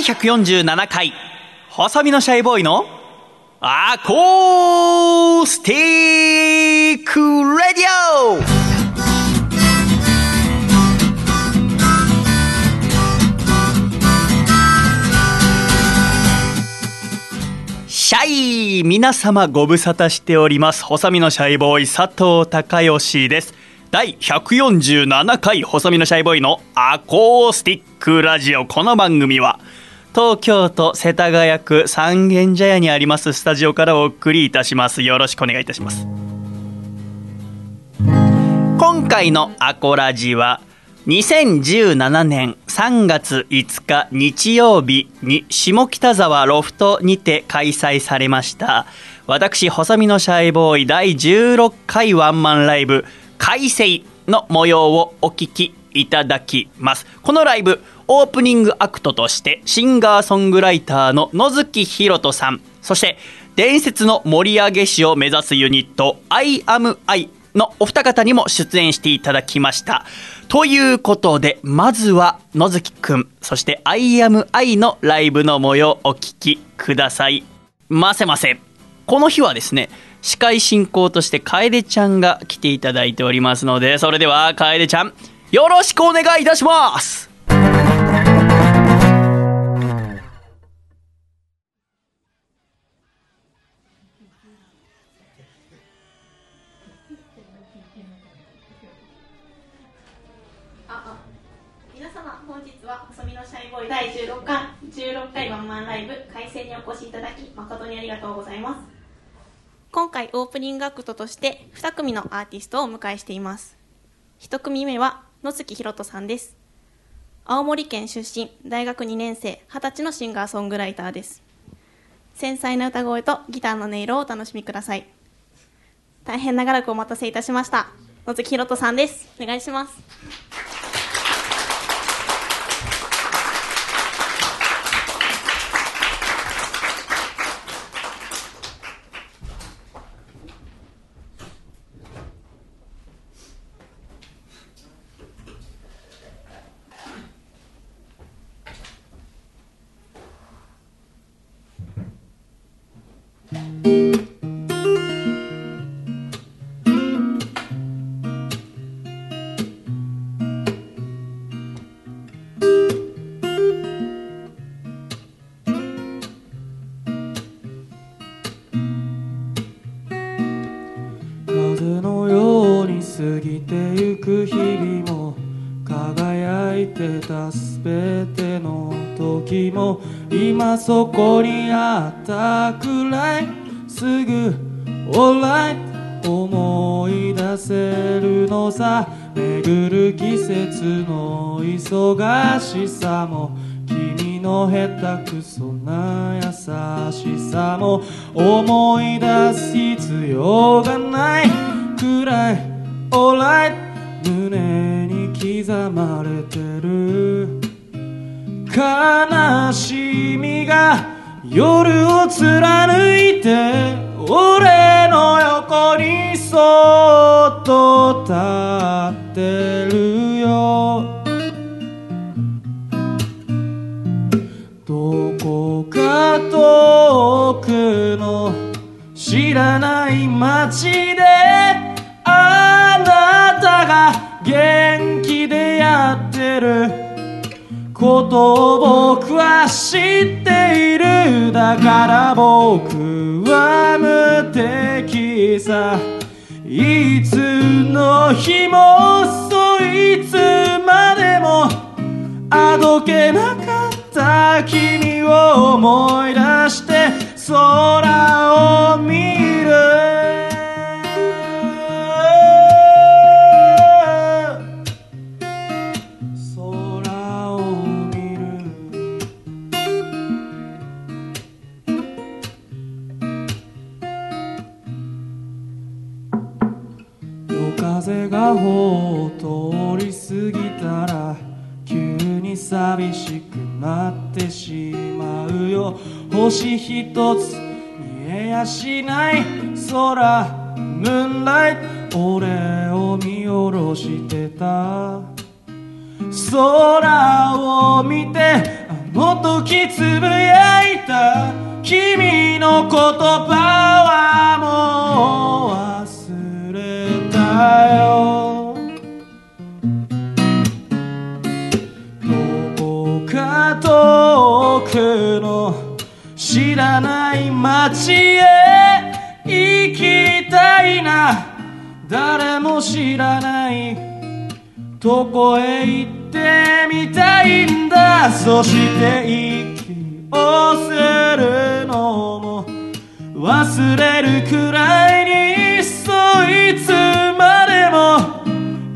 第147回細身のシャイボーイのアコースティックレディオ。シャイ皆様ご無沙汰しております。細身のシャイボーイ佐藤孝義です。第147回細身のシャイボーイのアコースティックラジオ。この番組は東京都世田谷区三軒茶屋にありますスタジオからお送りいたします。よろしくお願いいたします。今回のアコラジは2017年3月5日日曜日に下北沢ロフトにて開催されました私細身のシャイボーイ第16回ワンマンライブ改正の模様をお聞きいただきます。このライブオープニングアクトとしてシンガーソングライターの野月ひろとさんそして伝説の盛り上げ師を目指すユニット I am I のお二方にも出演していただきました。ということでまずは野月くんそして I am I のライブの模様をお聞きください。ませませ。この日はですね司会進行として楓ちゃんが来ていただいておりますのでそれでは楓ちゃんよろしくお願いいたします。ああ皆様本日は細身のシャイボーイ第16回 ,16 回ワンマンライブ開催にお越しいただき誠にありがとうございます。今回オープニングアクトとして2組のアーティストをお迎えしています。1組目は野月ひろとさんです。青森県出身大学2年生20歳のシンガーソングライターです。繊細な歌声とギターの音色をお楽しみください。大変長らくお待たせいたしました。野月ひろとさんです。お願いします。Alright. 胸に刻まれてる。悲しみが夜を貫いて俺の横にそっと立ってるよ。どこか遠くの知らない街でたが元気でやってる。ことを僕は知っている。だから僕は無敵さ。いつの日もそいつまでも。あどけなかった君を思い出して。空を見る。風が頬を通り過ぎたら急に寂しくなってしまうよ。星一つ見えやしない空ムーンライト俺を見下ろしてた。空を見てあもときつぶやいた。君の言葉はもう忘れよどこか遠くの知らない街へ行きたいな誰も知らないどこへ行ってみたいんだそして息をするのも忘れるくらいにそいつ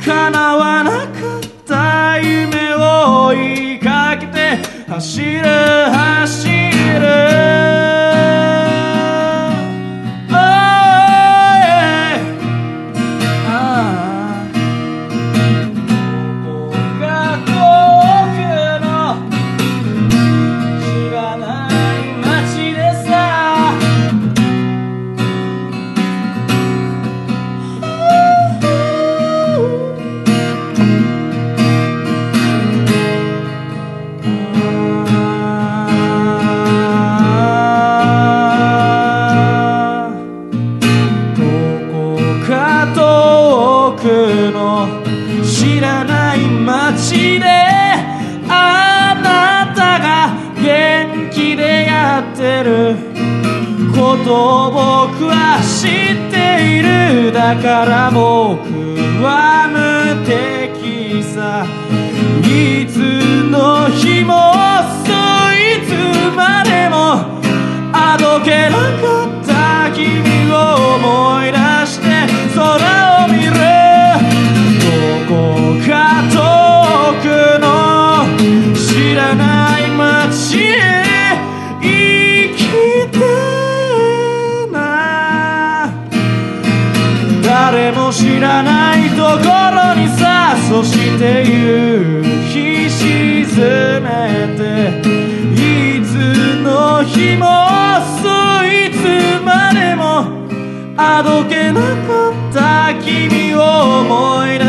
叶わなかった夢を追いかけて走る走るだから僕は無敵さいつの日もそいつまでもあどけなかった君を思い出して空を見る心にさそして夕日沈めていつの日もそういつまでもあどけなかった君を思い出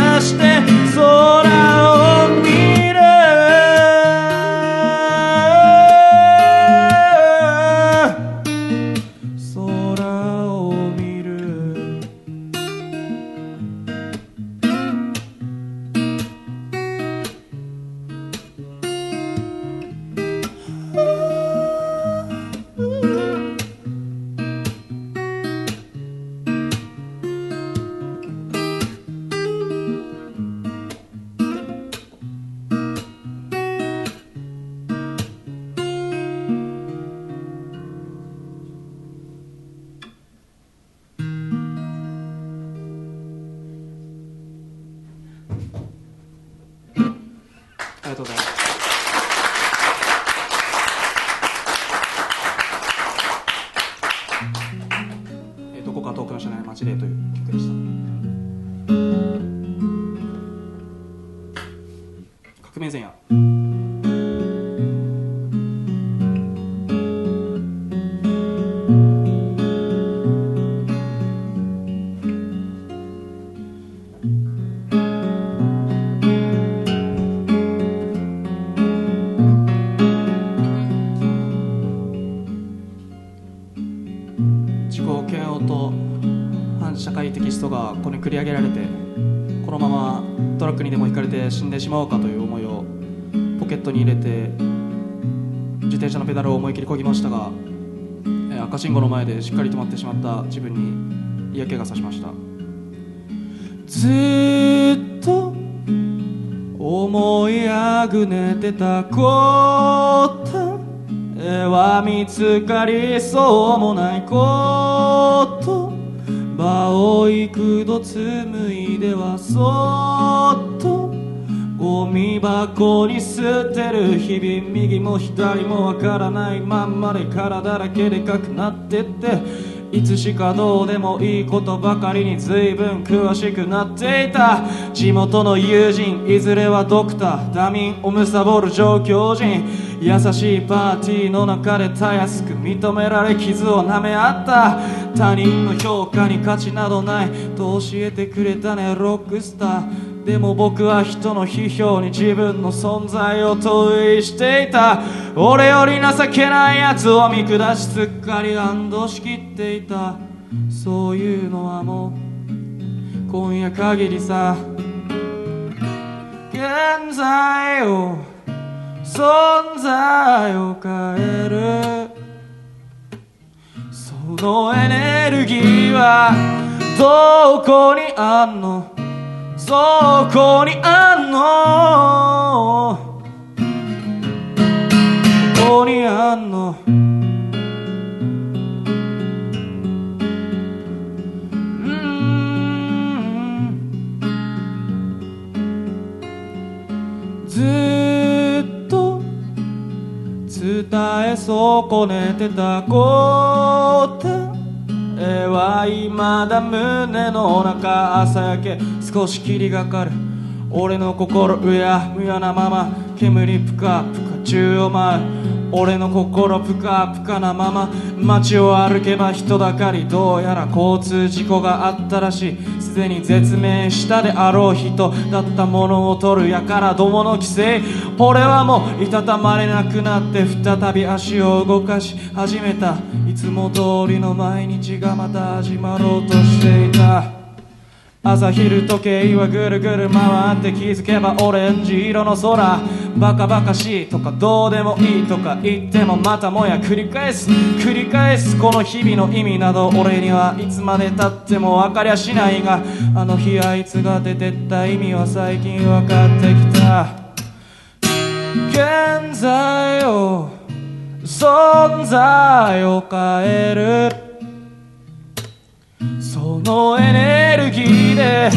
でしまおうかという思いをポケットに入れて自転車のペダルを思い切りこぎましたが、え赤信号の前でしっかり止まってしまった自分に嫌気がさしました。ずっと思いあぐねてたことは見つかりそうもないこと場を幾度紡いではそっとゴミ箱に捨てる日々右も左もわからないまんまで体だけでかくなってっていつしかどうでもいいことばかりに随分詳しくなっていた。地元の友人いずれはドクターダミンを貪る上京人。優しいパーティーの中でたやすく認められ傷を舐め合った。他人の評価に価値などない。と教えてくれたねロックスター。でも僕は人の批評に自分の存在を投影していた。俺より情けない奴を見下しすっかり安堵しきっていた。そういうのはもう今夜限りさ。現在を存在を変える。そのエネルギーはどこにあんの？そこにあんの？どこにあんの？ずっと伝え損ねてた答えは未だ胸の中朝焼け。少し霧がかる。俺の心うやむやなまま。煙ぷかぷか宙を舞う。俺の心ぷかぷかなまま。街を歩けば人だかりどうやら交通事故があったらしい。すでに絶命したであろう人だったものを取るやからどもの規制。俺はもういたたまれなくなって再び足を動かし始めた。いつも通りの毎日がまた始まろうとしていた。朝昼時計はぐるぐる回って気づけばオレンジ色の空。バカバカしいとかどうでもいいとか言ってもまたもや繰り返す。繰り返すこの日々の意味など俺にはいつまでたっても分かりゃしないが。あの日あいつが出てった意味は最近分かってきた。現在を存在を変える。のエネルギーで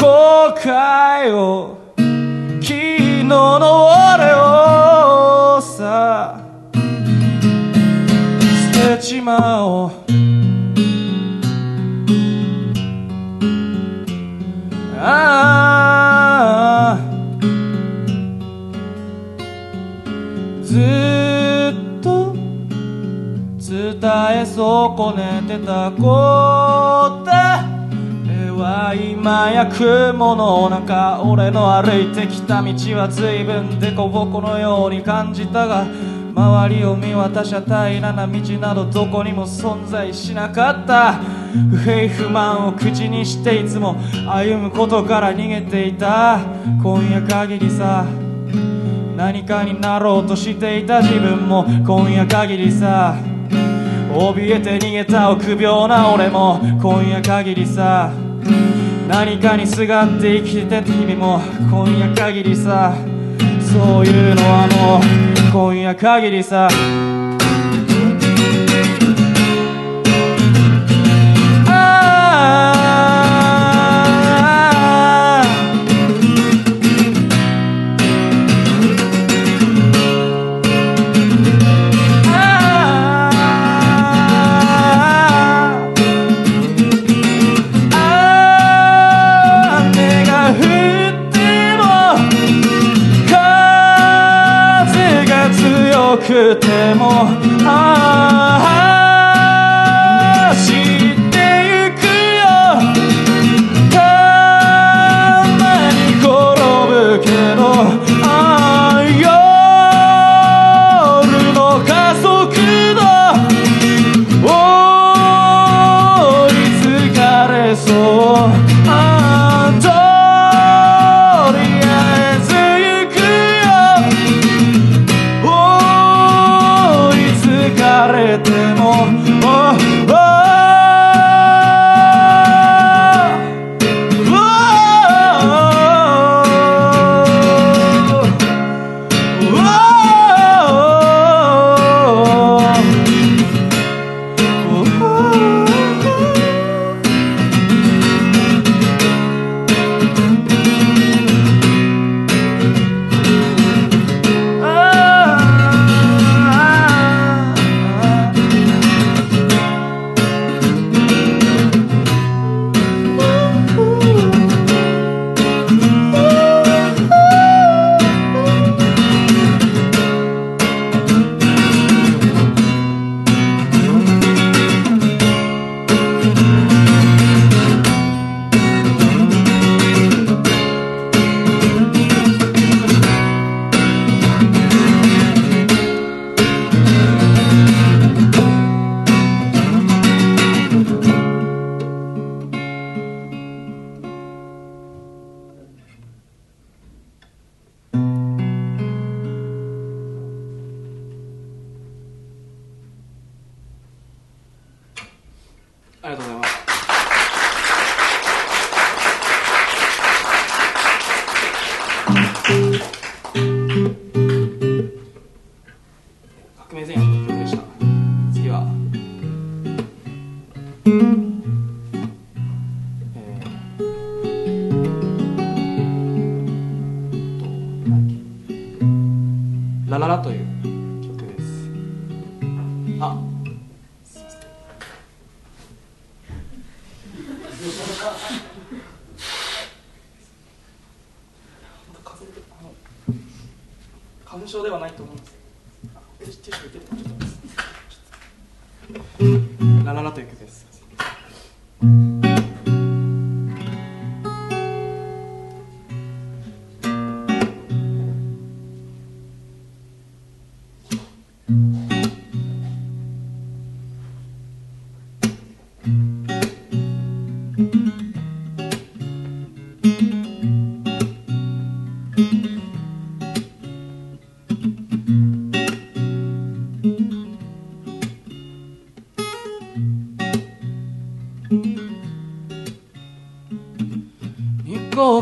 後悔を昨日の俺をさ。捨てちまおう。ああ。ずっとえ損ねてた答え。は今や雲の中俺の歩いてきた道は随分凸凹のように感じたが周りを見渡しゃ平らな道などどこにも存在しなかった。不平不満を口にしていつも歩むことから逃げていた。今夜限りさ何かになろうとしていた自分も今夜限りさ。怯えて逃げた臆病な俺も今夜限りさ何かにすがって生きてた日々も今夜限りさそういうのはもう今夜限りさ。かれて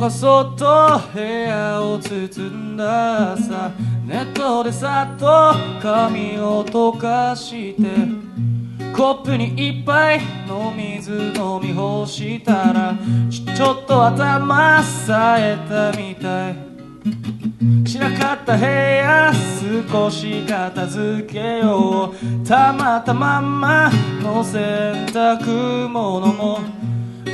がそっと部屋を包んださネットでさっと髪を溶かしてコップに一杯の水飲み干したらちちょっと頭さえたみたい。散らかった部屋少し片付けよう。たまたまんまの洗濯物も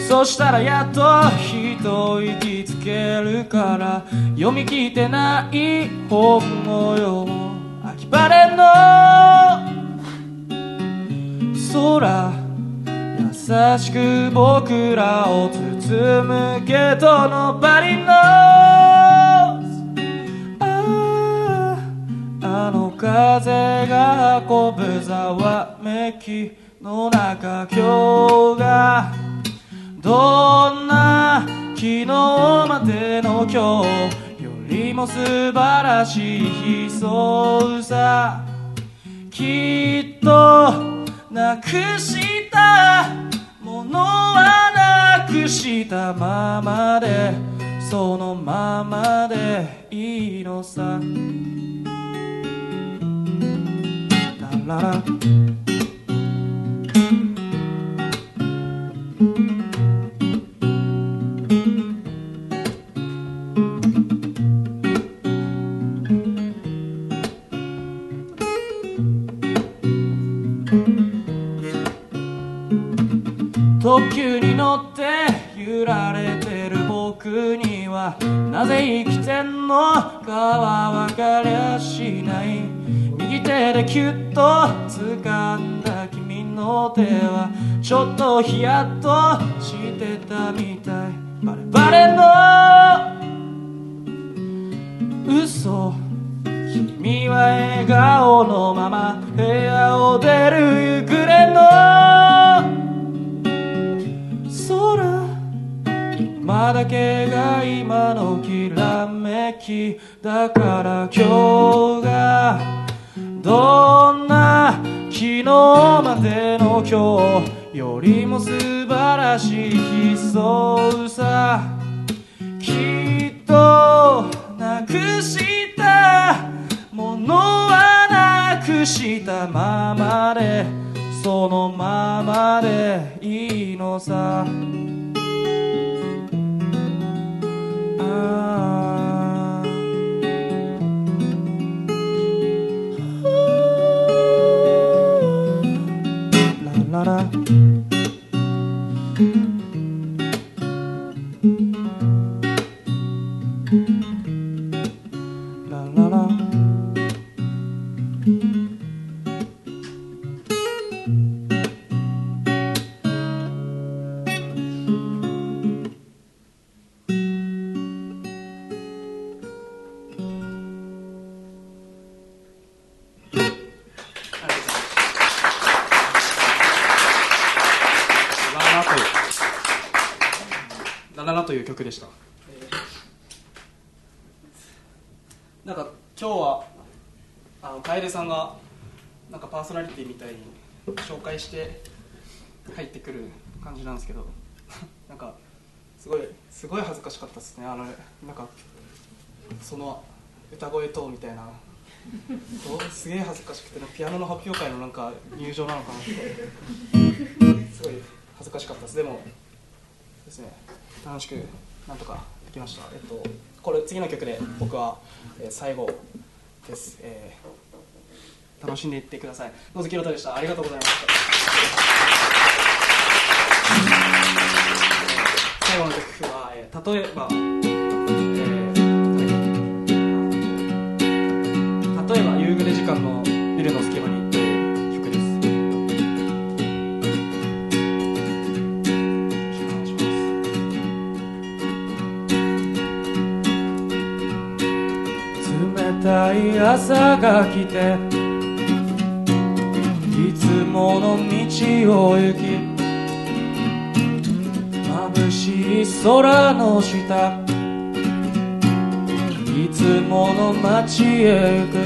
そしたらやっと一息つけるから読み切ってない本を読む秋晴れの空優しく僕らを包むけどのバリのああの風が運ぶざわめきの中今日がどんな昨日までの今日よりも素晴らしい日そうさ。きっとなくしたものはなくしたままでそのままでいいのさ。ララ乗って揺られてる僕にはなぜ生きてんのかは分かりゃしない。右手でキュッと掴んだ君の手はちょっとヒヤッとしてたみたい。バレバレの嘘。君は笑顔のまま部屋を出る夕暮れの今だけが今のきらめきだから今日がどんな昨日までの今日よりも素晴らしい日そうさ。きっとなくしたものはなくしたままでそのままでいいのさ。la la ソナリティみたいに紹介して入ってくる感じなんですけど なんかすごいすごい恥ずかしかったですね。あのなんかその歌声とみたいな。すげえ恥ずかしくてピアノの発表会のなんか入場なのかなって。すごい恥ずかしかったです。でもですね。楽しくなんとかできました。えっとこれ次の曲で僕は、えー最後です、えー楽しんでいってください。野月亮太でした。ありがとうございました。最後の曲は、えー例えば、えー例えば夕暮れ時間のビルの隙間に曲です。冷たい朝が来ていつもの道を行き眩しい空の下いつもの街へ行く。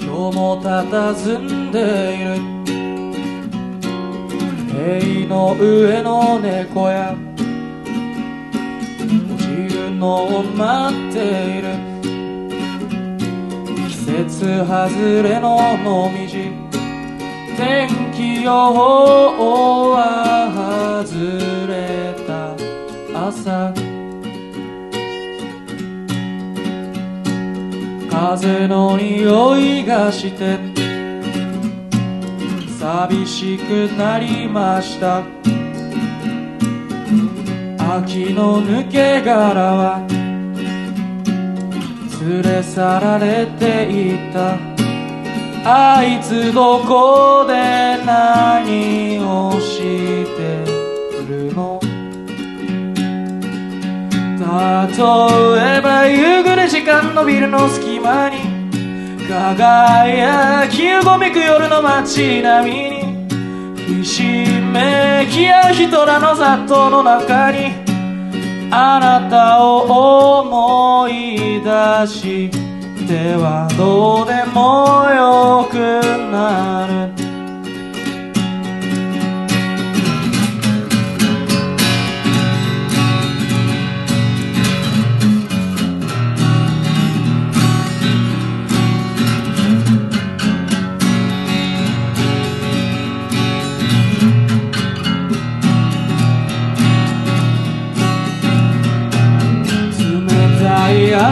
今日も佇んでいる。塀の上の猫や落ちるのを待っている。季節外れのもみじ。天気予報は外れた。朝。風の匂いがして。寂しくなりました。秋の抜け殻はれ去られていた。あいつどこで何をしてるの？例えば夕暮れ時間のビルの隙間に輝きうごめく夜の街並みにひしめき合う人らの雑踏の中にあなたを思い出してはどうでもよくなる。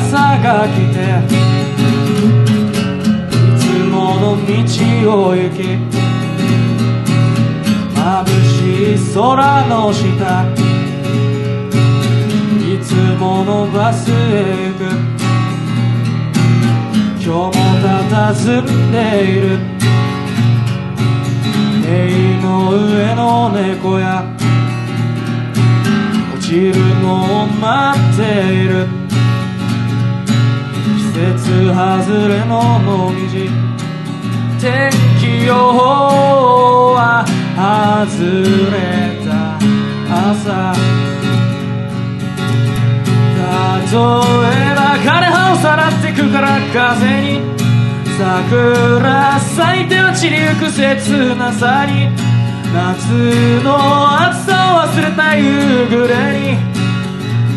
朝が来ていつもの道を行き眩しい空の下いつものバスへ行く。今日も佇んでいる。塀の上の猫や落ちるのを待っている。節外れのもみじ。天気予報は外れた朝例えば枯葉をさらってくから風に。桜咲いては散りゆく切なさに夏の暑さを忘れた夕暮れに。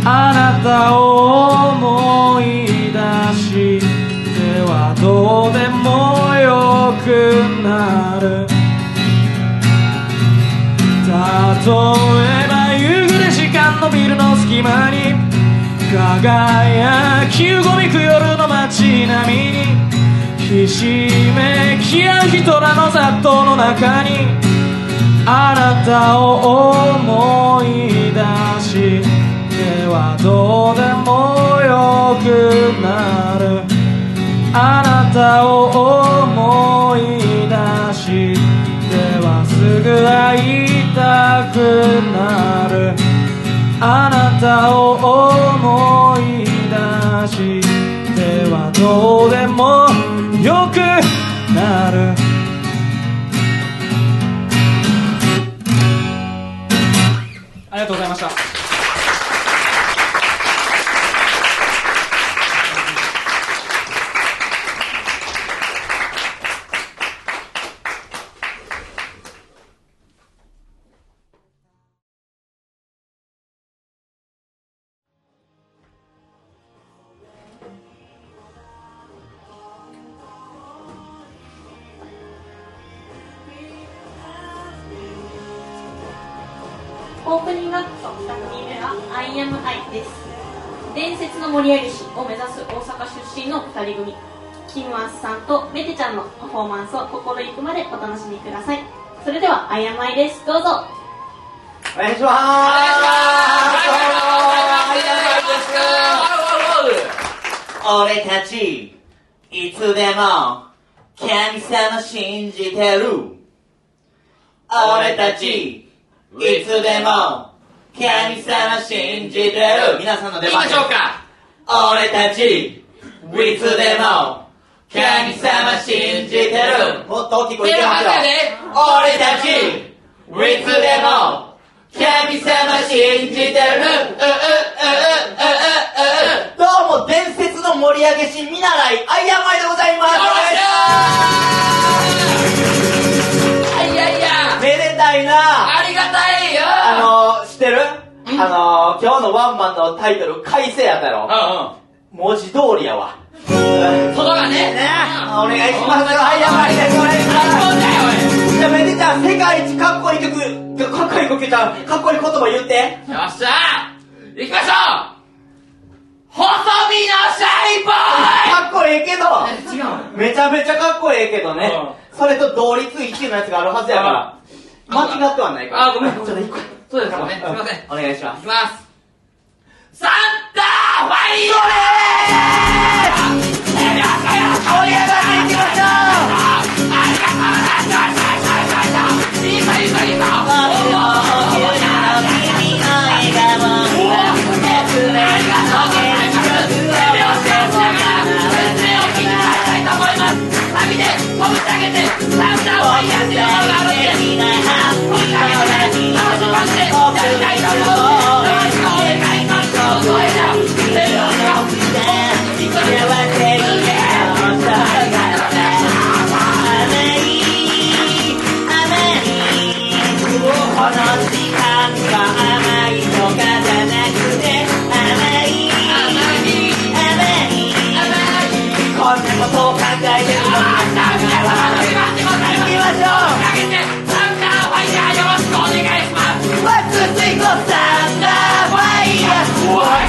あなたを思い出してはどうでもよくなる。例えば夕暮れ時間のビルの隙間に輝きうごめく夜の街並みにひしめき合う人らの雑踏の中にあなたをいつでも神様信じてる。皆さんの出番行きましょうか。俺たちいつでも神様信じてる。もっと大きく言ってますよ出るはずやで俺たちいつでも神様信じてる。どうも伝説の盛り上げ師見習いアイアンマイでございますあの今日のワンマンのタイトル改正やったやろうん。文字通りやわ。うん。外がね。ね。お願いします。アイアンマイですお願い。しますそうだよじゃあめでちゃん世界一かっこいい曲かっこいい曲ちゃんかっこいい言葉言って。おいよっしゃ行きましょう。細身のシャイボーイ。かっこええけど。違うめちゃめちゃかっこええけどね、それと同率1位のやつがあるはずやから、間違ってはないから。あごめんちょっと一個。そうですごめんすいませんお願いしますいき。ますサンタファイヤー盛り上がっていきましょうこの sem gostar da Bahia. Uai!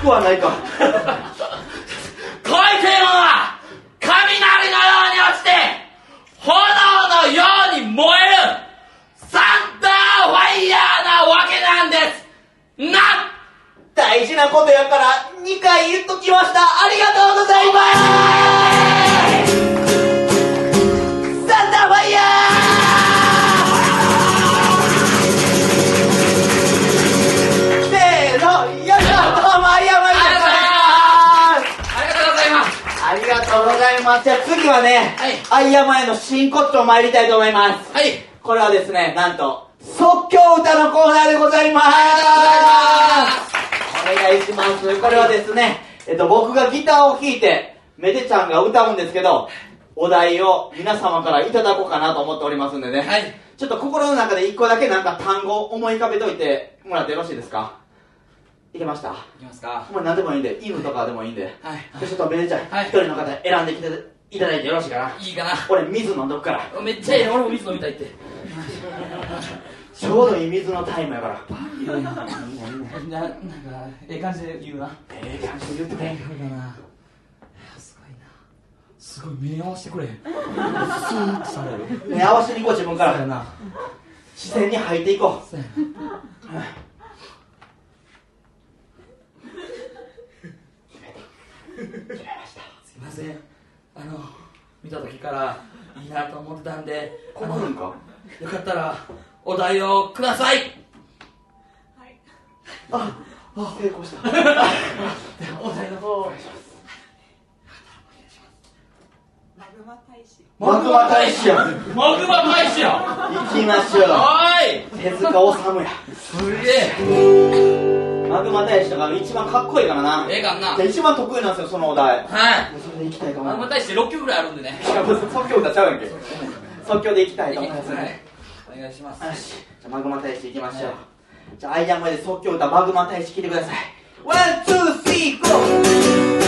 くはないか。恋というものは雷のように落ちて炎のように燃えるサンダーファイヤーなわけなんです。な大事なことやから2回言っときました。ありがとうございますます。じゃあ次はね、はい。アイアマへの真骨頂参りたいと思います。はい。これはですねなんと即興歌のコーナーでございます。お願いします。これはですね、えっと、僕がギターを弾いてめでちゃんが歌うんですけどお題を皆様からいただこうかなと思っておりますんでね、はい。ちょっと心の中で一個だけなんか単語思い浮かべといてもらってよろしいですか？いけました。いきますか。もう何でもいいんで犬とかでもいいんで。はい。じゃあちょっとめでちゃん一、はい。人の方選んできていただいてよろしいかな。いいかな。俺水飲んどくから。めっちゃいい。ね俺も水飲みたいって。ちょうどいい水のタイムやから。ななんかええ感じで言うな。ええ感じで言ってくれ。だなすごいな。すごい目合わせてくれ。スーッとされる。ね合わせに行こう自分から。自然に入っていこそうやすいません。あの見た時からいいなと思ってたんでうあの来るんか？よかったらお題をください。ああ成功した。お題の方マグマ大使。やマグマ大使や行きましょはーい。う手塚治虫や。すげえマグマ大使とか一番かっこいいからな。ええかんな。じゃあ一番得意なんですよそのお題。はい。それで行きたいと思いまマグマ大使6曲ぐらいあるんでね。すいや即興歌ちゃうやんけ。即興で行きたいと思います。はい。ねお願いします。よし。じゃあマグマ大使行きましょう、はいじゃあアイアンマで即興歌マグマ大使聴いてください。 One two three go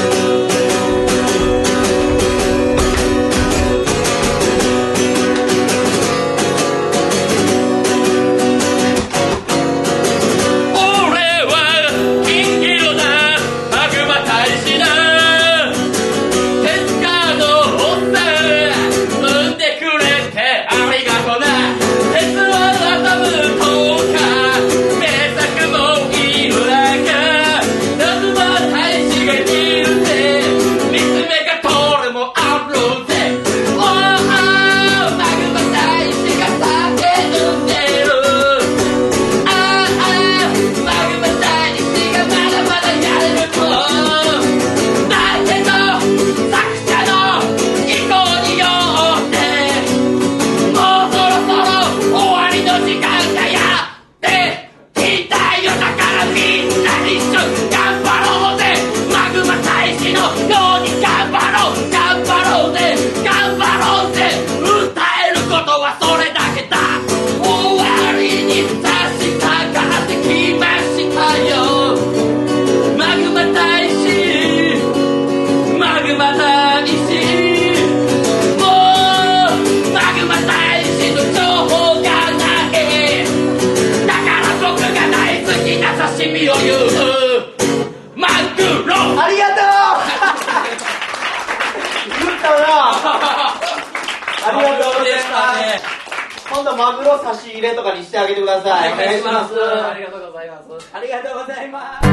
今度マグロ差し入れとかにしてあげてください。お願いします。あありがとうございます。りがとうございます。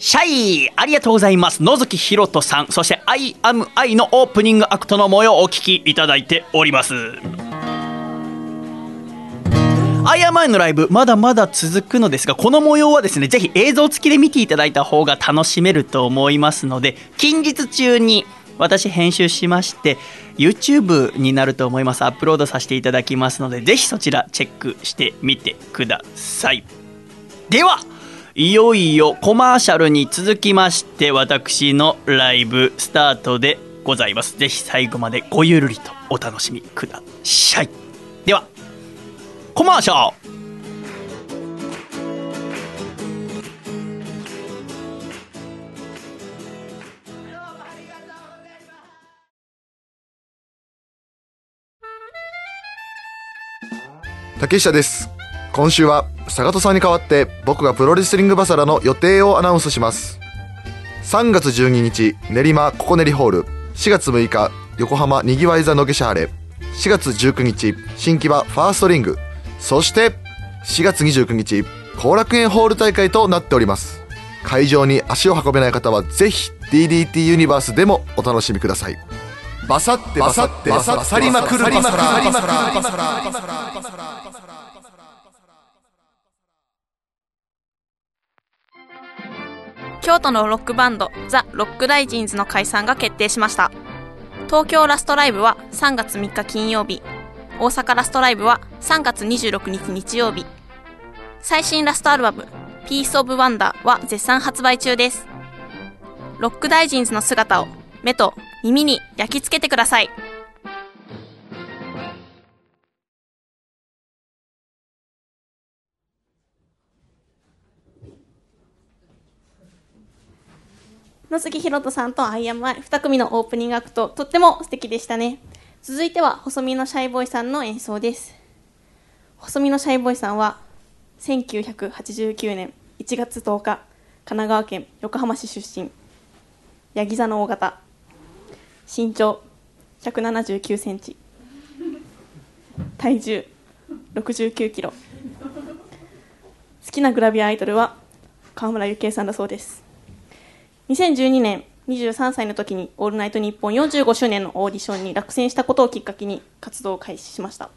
シャイありがとうございます。野月ひろとさん。そして「I am I」のオープニングアクトの模様をお聞きいただいております。アイアムアイのライブまだまだ続くのですがこの模様はですねぜひ映像付きで見ていただいた方が楽しめると思いますので近日中に私編集しまして YouTube になると思います。アップロードさせていただきますのでぜひそちらチェックしてみてください。ではいよいよコマーシャルに続きまして私のライブスタートでございます。ぜひ最後までごゆるりとお楽しみください。ではコマーシャル。竹下です。今週は坂戸さんに代わって僕がプロレスリングバサラの予定をアナウンスします。3月12日練馬ココネリホール。4月6日横浜にぎわい座のげしゃーれ4月19日新木場ファーストリング。そして4月29日後楽園ホール大会となっております。会場に足を運べない方はぜひ DDT ユニバースでもお楽しみください。バサってバサってバサりまくるバサラ京都のロックバンドザ・ロックライジンズの解散が決定しました。東京ラストライブは3月3日金曜日。大阪ラストライブは3月26日日曜日。最新ラストアルバムピースオブワンダーは絶賛発売中です。ロック大臣ズの姿を目と耳に焼き付けてください。野杉ひろとさんとアイアムアイ。2組のオープニングアクトとっても素敵でしたね。続いては細身のシャイボーイさんの演奏です。細身のシャイボーイさんは1989年1月10日神奈川県横浜市出身。ヤギ座の大型。身長179センチ。体重69キロ。好きなグラビアアイドルは川村幸恵さんだそうです。2012年23歳の時に「オールナイトニッポン」45周年のオーディションに落選したことをきっかけに活動を開始しました。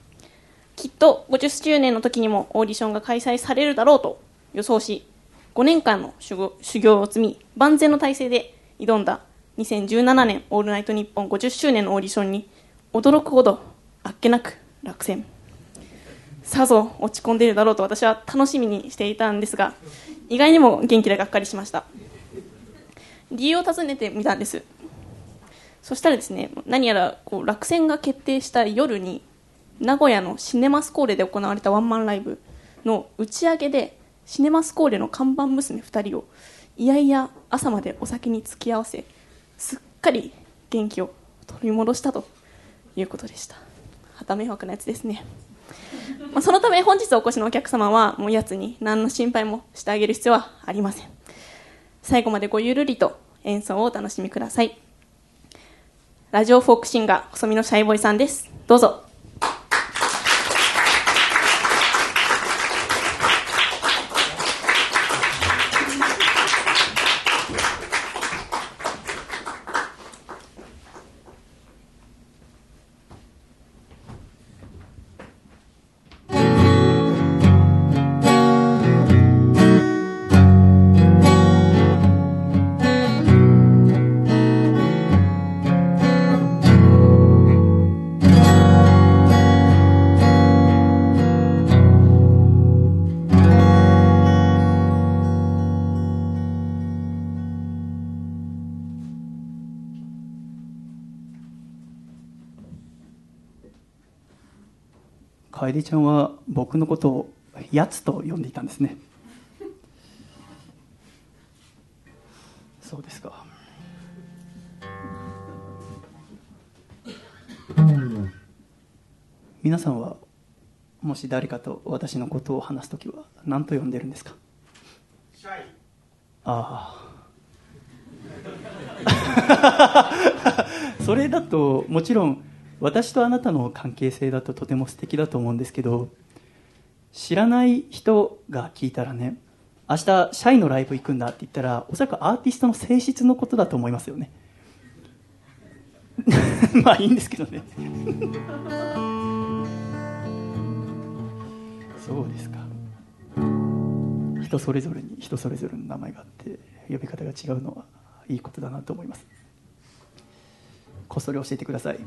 きっと50周年の時にもオーディションが開催されるだろうと予想し5年間の修行を積み万全の体制で挑んだ2017年「オールナイトニッポン」50周年のオーディションに驚くほどあっけなく落選。さぞ落ち込んでいるだろうと私は楽しみにしていたんですが意外にも元気でがっかりしました。理由を尋ねてみたんです。そしたらですね何やらこう落選が決定した夜に名古屋のシネマスコーレで行われたワンマンライブの打ち上げでシネマスコーレの看板娘2人をいやいや朝までお酒に付き合わせすっかり元気を取り戻したということでした。旗迷惑なやつですね。まあそのため本日お越しのお客様はもうやつに何の心配もしてあげる必要はありません。最後までごゆるりと演奏をお楽しみください。ラジオフォークシンガー細身のシャイボーイさんです。どうぞ。僕のことをやつと呼んでいたんですね。そうですか。皆さんはもし誰かと私のことを話す時は何と呼んでるんですか？ああ。それだともちろん私とあなたの関係性だととても素敵だと思うんですけど知らない人が聞いたらね明日シャイのライブ行くんだって言ったらおそらくアーティストの性質のことだと思いますよね。まあいいんですけどね。そうですか。人それぞれに人それぞれの名前があって呼び方が違うのはいいことだなと思います。こっそり教えてください。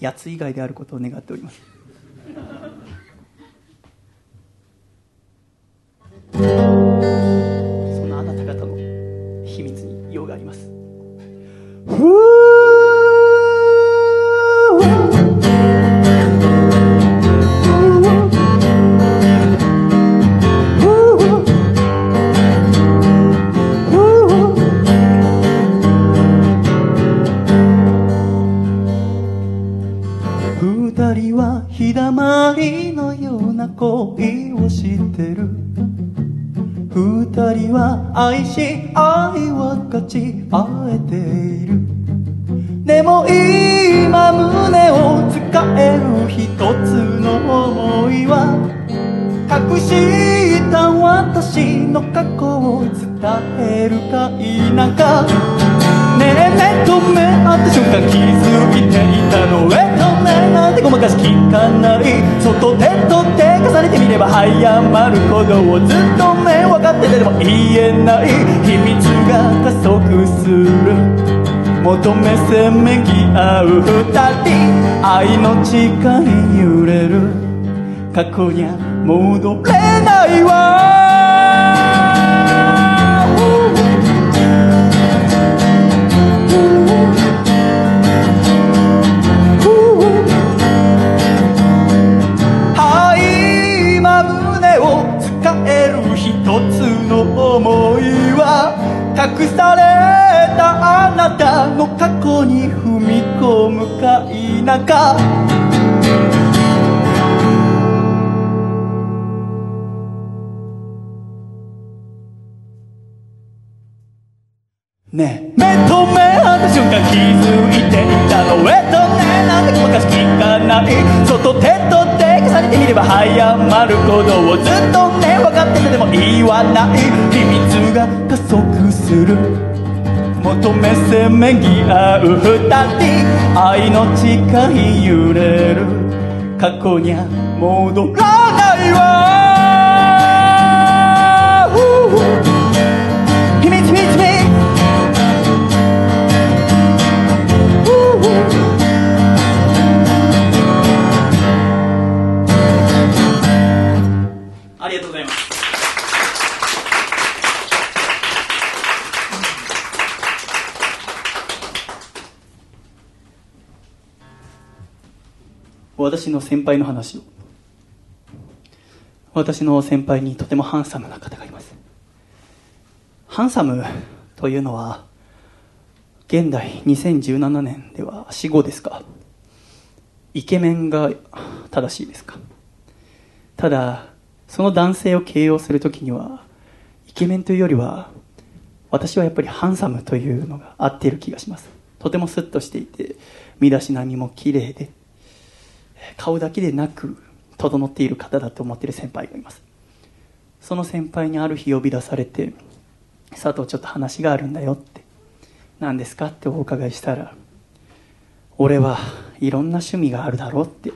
やつ以外であることを願っております。そんなあなた方の秘密に用があります。二人は日だまり二人は愛し愛分かち合えている。でも今胸を使える一つの思いは隠した私の過去を伝えるか否か。ねえ目と目合った瞬間気づいていたの。えとねなんてごまかし聞かない。外手と手重ねてみれば早まることをずっとね分かっててでも言えない秘密が加速する。求めせめぎ合う二人愛の誓い揺れる。過去には戻れないわ。隠されたあなたの過去に踏み込むか否か。ねえ。目と目合った瞬間気づいていたの。えっとね。なんでかし聞かない？外手と手重ねていれば早まることをずっとね分かっててでも言わな。い秘密が加速する。求めせめぎ合う二人。愛の誓い揺れる過去には戻らないわ私の先輩の話を。私の先輩にとてもハンサムな方がいます。ハンサムというのは現代2017年では死後ですか。イケメンが正しいですか。ただその男性を形容するときにはイケメンというよりは私はやっぱりハンサムというのが合っている気がします。とてもスッとしていて身だしなみも綺麗で顔だけでなく整っている方だと思っている先輩がいます。その先輩にある日呼び出されて「佐藤ちょっと話があるんだよ」って「何ですか?」ってお伺いしたら「俺はいろんな趣味があるだろ」って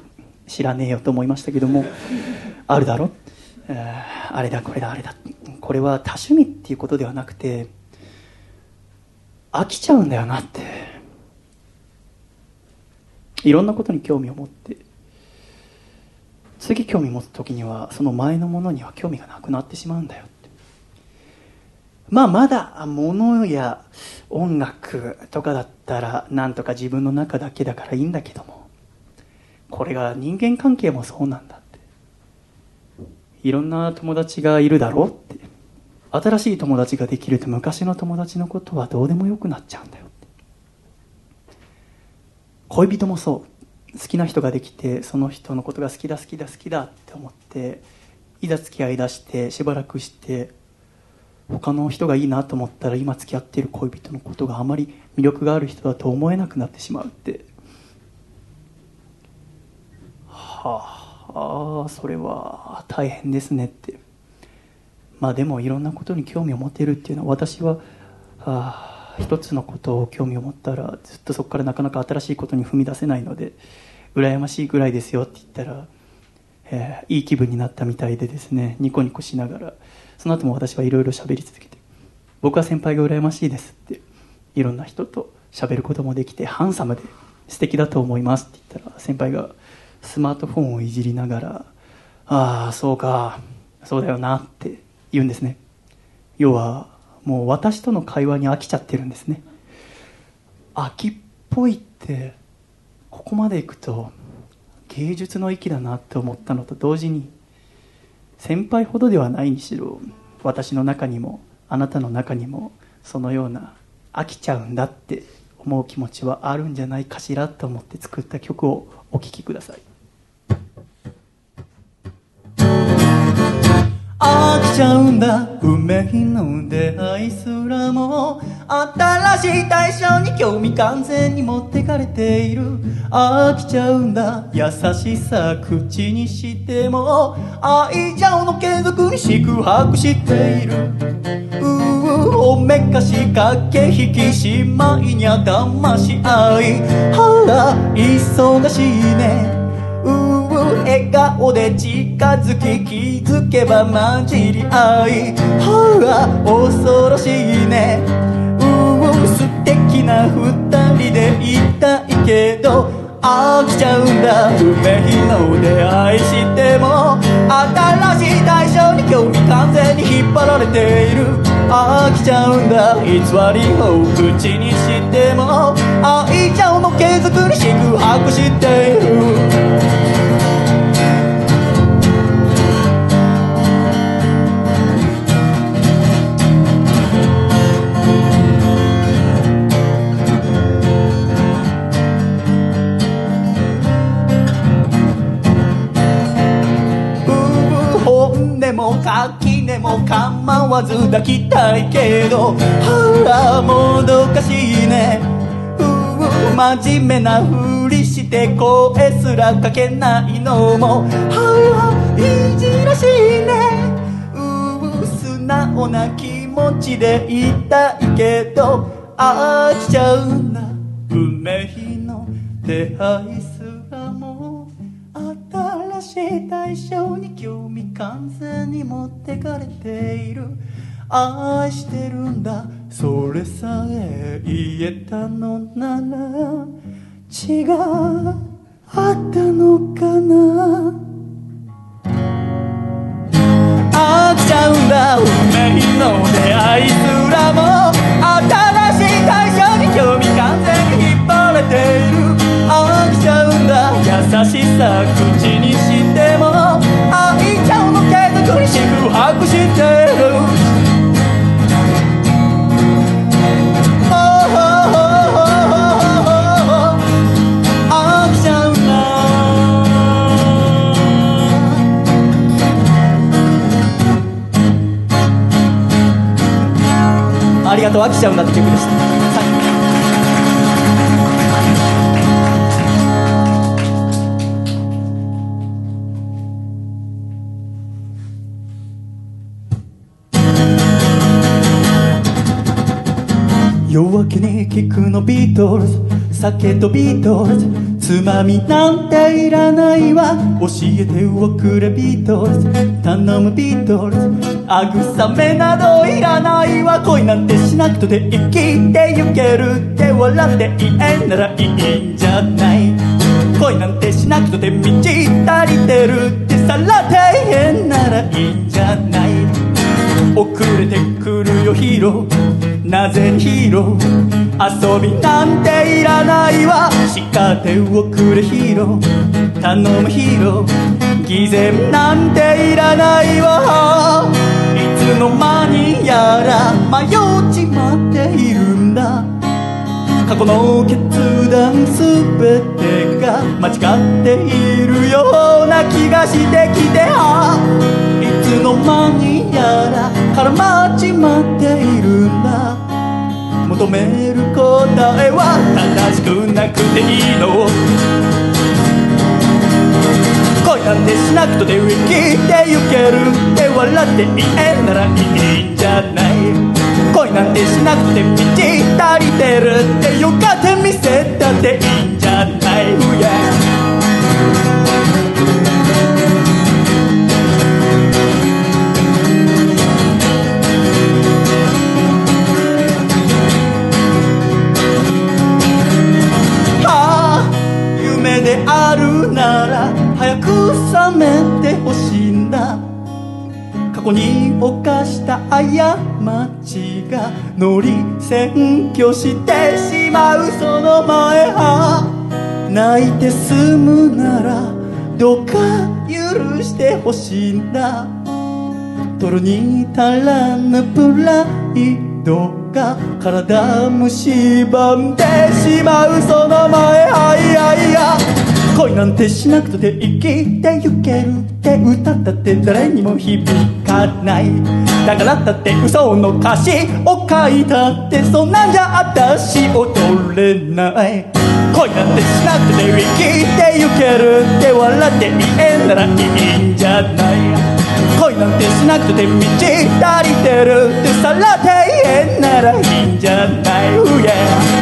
知らねえよと思いましたけども「あるだろ」えーあれだこれだあれだ。これは多趣味っていうことではなくて飽きちゃうんだよなって。いろんなことに興味を持って次興味持つ時にはその前のものには興味がなくなってしまうんだよって。まあまだ物や音楽とかだったらなんとか自分の中だけだからいいんだけどもこれが人間関係もそうなんだって。いろんな友達がいるだろうって。新しい友達ができると昔の友達のことはどうでもよくなっちゃうんだよって。恋人もそう。好きな人ができてその人のことが好きだ好きだ好きだって思っていざ付き合いだしてしばらくして他の人がいいなと思ったら今付き合っている恋人のことがあまり魅力がある人だと思えなくなってしまうって。はあそれは大変ですねって。まあでもいろんなことに興味を持てるっていうのは私はあ一つのことを興味を持ったらずっとそこからなかなか新しいことに踏み出せないので羨ましいぐらいですよって言ったら、えーいい気分になったみたいでですねニコニコしながらその後も私はいろいろ喋り続けて僕は先輩が羨ましいですっていろんな人と喋ることもできてハンサムで素敵だと思いますって言ったら先輩がスマートフォンをいじりながらああそうかそうだよなって言うんですね。要はもう私との会話に飽きちゃってるんですね。秋っぽいってここまでいくと芸術の域だなって思ったのと同時に先輩ほどではないにしろ私の中にもあなたの中にもそのような飽きちゃうんだって思う気持ちはあるんじゃないかしらと思って作った曲をお聴きください。ちゃうんだ。運命の出会いすらも新しい対象に興味完全に持ってかれている。飽きちゃうんだ。優しさ口にしても。愛情の継続に四苦八苦している。うーおめかし駆け引きしまいにゃ騙し合い。あら忙しいね。笑顔で近づき気づけば混じり合い。はあ恐ろしいね。うー素敵な二人でいたいけど飽きちゃうんだ。運命の出会いしても新しい対象に興味完全に引っ張られている。飽きちゃうんだ。偽りを口にしても愛情の継続に四苦八苦している。垣根も構わず抱きたいけどはあもどかしいね。うう真面目なふりして声すらかけないのもはあいじらしいね。うう素直な気持ちでいたいけど飽きちゃうんだ運命の出会いしい対象に興味完全に持ってかれている。愛してるんだ。それさえ言えたのなら違があったのかな。飽きちゃうんだ。運命の出会いすらも。新しい対象に興味完全に引っ張られている。しさ口にしても愛情の継続に四苦八苦してるおーおーおーおーおー飽きちゃうんだありがとう飽きちゃうんだって曲でした。夜明けに聞くのビートルズ。酒とビートルズ。つまみなんていらないわ。教えておくれビートルズ。頼むビートルズ。慰めなどいらないわ。恋なんてしなくとで生きてゆけるって笑って言えんならいいんじゃない。恋なんてしなくとで満ち足りてるってさら底辺ならいいんじゃない。遅れてくるよヒーロー。なぜヒーロー？遊びなんていらないわ。叱っておくれヒーロー頼むヒーロー。偽善なんていらないわ。いつの間にやら迷っちまっているんだ。過去の決断すべてが間違っているような気がしてきてはいつの間にやら絡まっちまっているんだ。求める答えは正しくなくていいの。恋なんてしなくとで生きてゆけるって笑って言えんならいいんじゃない。恋なんてしなくて満ち足りてるってよかって見せたっていいんじゃない。Yeah 過去に犯した過ちが乗り占拠してしまうその前は泣いて済むならどうか許してほしいんだ泥に足らぬプライドが体蝕んでしまうその前あいやいや。恋なんてしなくとで生きてゆけるって歌ったって誰にも響かかない。だからだって嘘の歌詞を書いたってそんなんじゃ私踊れない。恋なんてしなくて生きてゆけるって笑って言えんならいいんじゃない。恋なんてしなくて満ち足りてるってさらって言えんならいいんじゃない。Yeah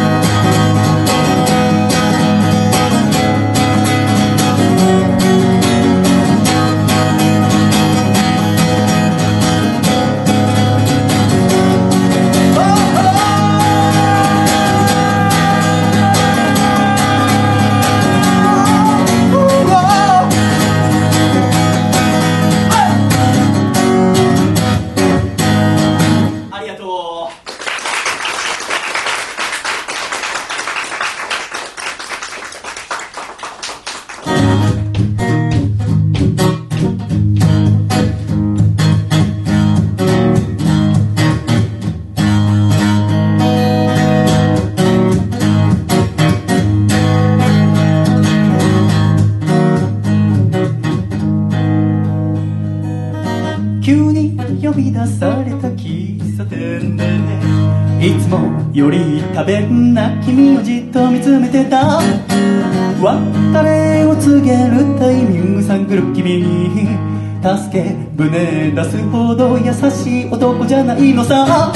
出すほど優しい男じゃないのさ。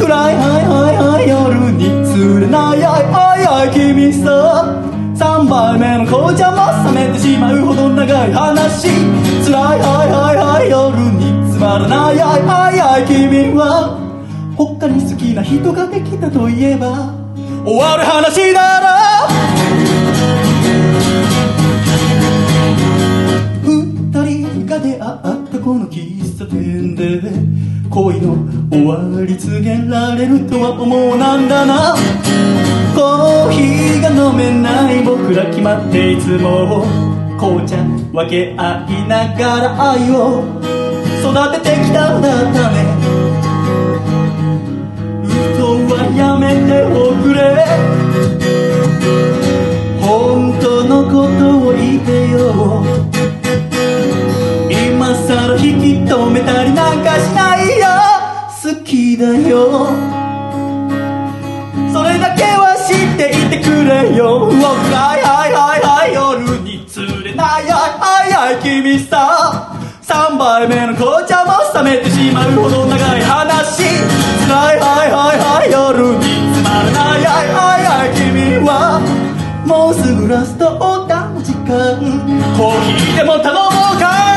暗いはいはいはい夜に釣れないはいはいはい君さ。3杯目の紅茶も冷めてしまうほど長い話。辛いはいはいはい夜につまらないはいはいはい君は。他に好きな人ができたといえば。終わる話だろ。二人が出会ったこの喫茶店で恋の終わり告げられるとは思うなんだな。コーヒーが飲めない僕ら決まっていつも紅茶分け合いながら愛を。育ててきたんだったね嘘はやめておくれ。本当のことを言ってよ。引き止めたりなんかしないよ。好きだよ。それだけは知っていてくれよ。はいはいはいはい夜に釣れない。はいはいはい君さ。3杯目の紅茶も冷めてしまうほど長い話。辛いはいはいはい夜につまらない。はいはいはい君は。もうすぐラストオーダーの時間。コーヒーでも頼もうか。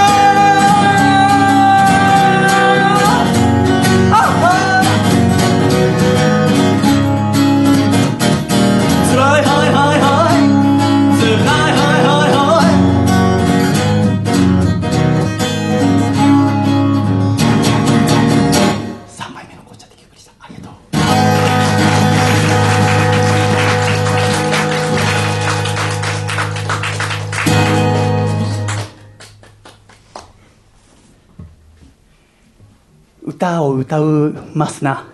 歌を歌うますな。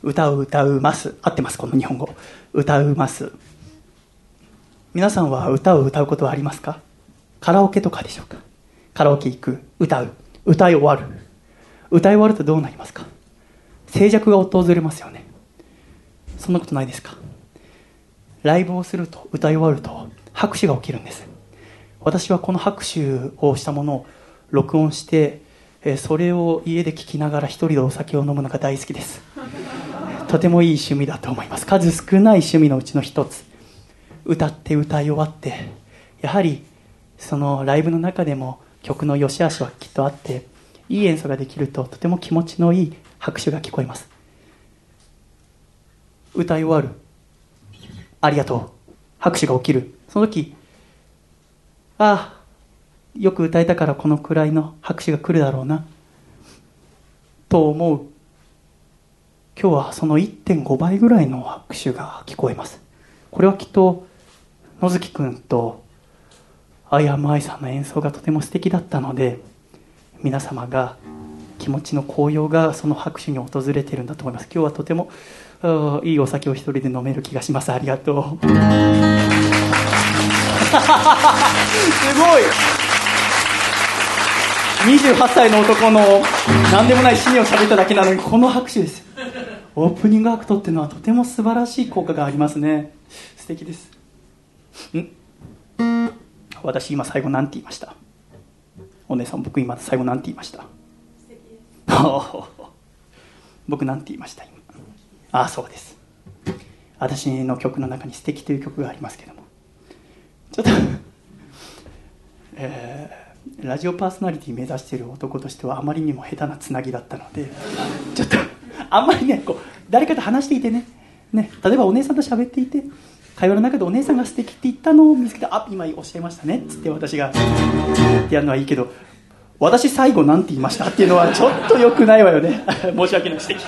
歌を歌うます。合ってますこの日本語。歌うます。皆さんは歌を歌うことはありますか？カラオケとかでしょうか？カラオケ行く。歌う。歌い終わる。歌い終わるとどうなりますか？静寂が訪れますよね。そんなことないですか？ライブをすると歌い終わると拍手が起きるんです。私はこの拍手をしたものを録音してえそれを家で聞きながら一人でお酒を飲むのが大好きです。とてもいい趣味だと思います。数少ない趣味のうちの一つ。歌って歌い終わってやはりそのライブの中でも曲の良し悪しはきっとあっていい演奏ができるととても気持ちのいい拍手が聞こえます。歌い終わる。ありがとう。拍手が起きる。その時ああよく歌えたからこのくらいの拍手が来るだろうな。と思う。今日はその1.5倍ぐらいの拍手が聞こえます。これはきっと野月くんとアイアムアイさんの演奏がとても素敵だったので皆様が気持ちの高揚がその拍手に訪れてるんだと思います。今日はとてもいいお酒を一人で飲める気がします。ありがとう。すごい。28歳の男の何でもない趣味を喋っただけなのにこの拍手です。オープニングアクトっていうのはとても素晴らしい効果がありますね。素敵です。ん？私今最後何て言いました？お姉さん僕今最後何て言いました？僕何て言いました？今。ああそうです。私の曲の中に「素敵という曲がありますけども。ちょっとえー、ラジオパーソナリティ目指している男としてはあまりにも下手なつなぎだったのでちょっとあんまりねこう誰かと話していてね。ね例えばお姉さんと喋っていて会話の中でお姉さんが素敵って言ったのを見つけてあ今おっしゃいましたねっつって私がってやるのはいいけど私最後何て言いましたっていうのはちょっと良くないわよね。申し訳ない。素敵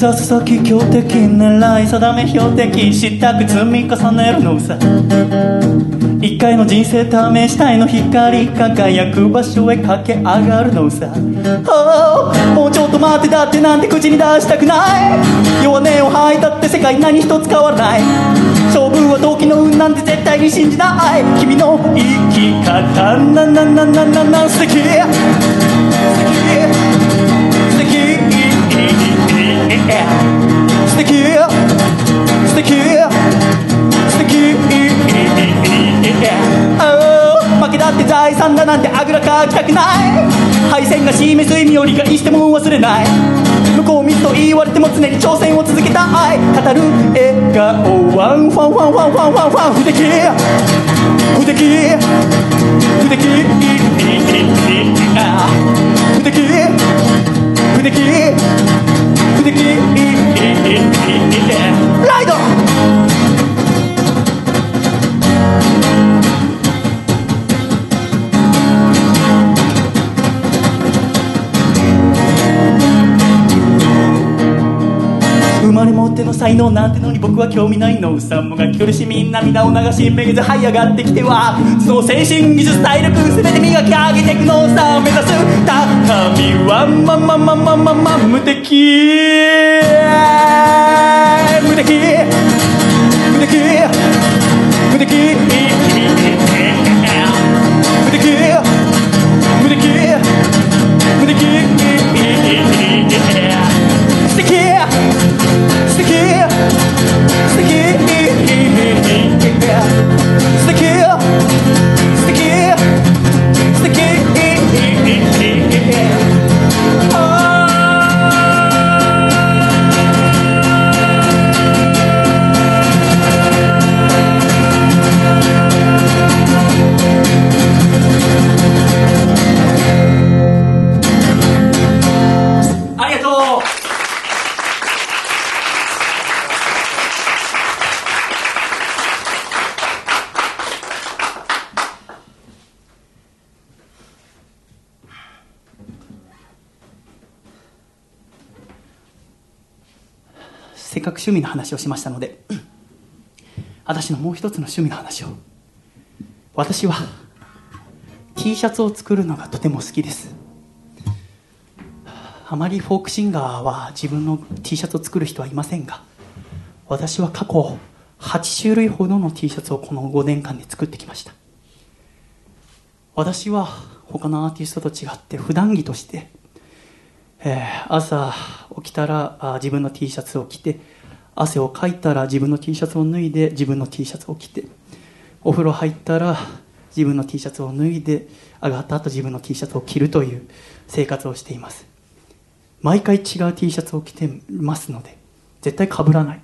目指す先強敵狙い定め標的したく積み重ねるのさ。一回の人生試したいの光輝く場所へ駆け上がるのさ、oh、もうちょっと待ってだってなんて口に出したくない。弱音を吐いたって世界何一つ変わらない。勝負は動機の運なんて絶対に信じない。君の生き方なななななな素敵。素敵。素敵。素敵。負けだって財産だなんてあぐらかきたくない敗戦が示す意味を理解しても忘れない向こう見と言われても常に挑戦を続けたい語る笑顔ワンファンファンファンファンファンファン不敵。不敵。不敵。不敵。不敵。不敵ライド生才能なんてのに僕は興味ないのさもがき苦しみ涙を流しめげず這い上がってきてはその精神技術体力全て磨き上げていくのさ目指す高みはまままままま無敵無敵趣味の話をしましたので私のもう一つの趣味の話を。私は T シャツを作るのがとても好きです。あまりフォークシンガーは自分の T シャツを作る人はいませんが私は過去8種類ほどの T シャツをこの5年間で作ってきました。私は他のアーティストと違って普段着として、えー朝起きたらあ自分の T シャツを着て汗をかいたら自分の T シャツを脱いで自分の T シャツを着てお風呂入ったら自分の T シャツを脱いで上がった後自分の T シャツを着るという生活をしています。毎回違う T シャツを着てますので絶対被らない。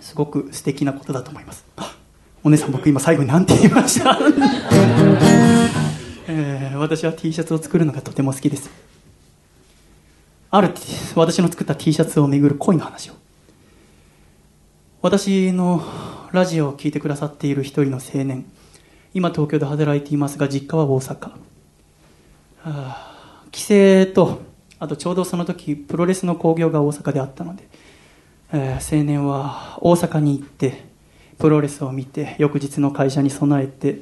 すごく素敵なことだと思います。お姉さん僕今最後に何て言いました、えー私は T シャツを作るのがとても好きです。ある私の作った T シャツをめぐる恋の話を私のラジオを聴いてくださっている一人の青年今東京で働いていますが実家は大阪。はあ帰省とあとちょうどその時プロレスの興行が大阪であったので、えー青年は大阪に行ってプロレスを見て翌日の会社に備えて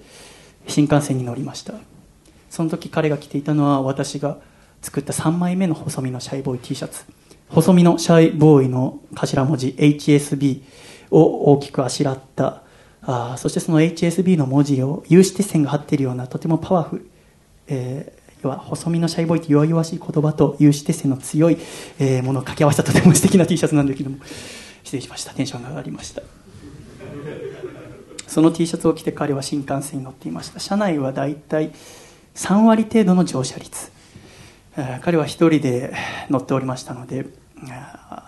新幹線に乗りました。その時彼が着ていたのは私が作った3枚目の細身のシャイボーイ T シャツ。細身のシャイボーイの頭文字 HSB を大きくあしらった。あそしてその HSB の文字を有刺鉄線が張っているようなとてもパワフル、えー、要は細身のシャイボーイと弱々しい言葉と有刺鉄線の強い、えー、ものを掛け合わせたとても素敵な T シャツなんだけども。失礼しました。テンションが上がりました。その T シャツを着て彼は新幹線に乗っていました。車内はだいたい3割程度の乗車率。彼は1人で乗っておりましたので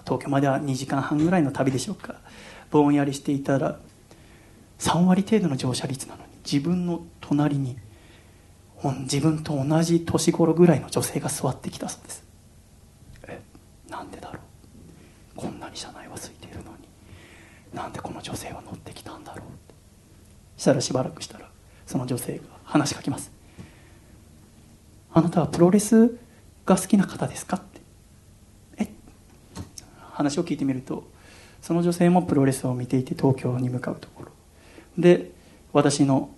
東京までは2時間半ぐらいの旅でしょうか。ぼんやりしていたら3割程度の乗車率なのに自分の隣に自分と同じ年頃ぐらいの女性が座ってきたそうです。え？なんでだろう。こんなに車内は空いているのになんでこの女性は乗ってきたんだろう。したらしばらくしたらその女性が話しかけます。あなたはプロレスが好きな方ですか？って。え？話を聞いてみるとその女性もプロレスを見ていて東京に向かうところ。で私の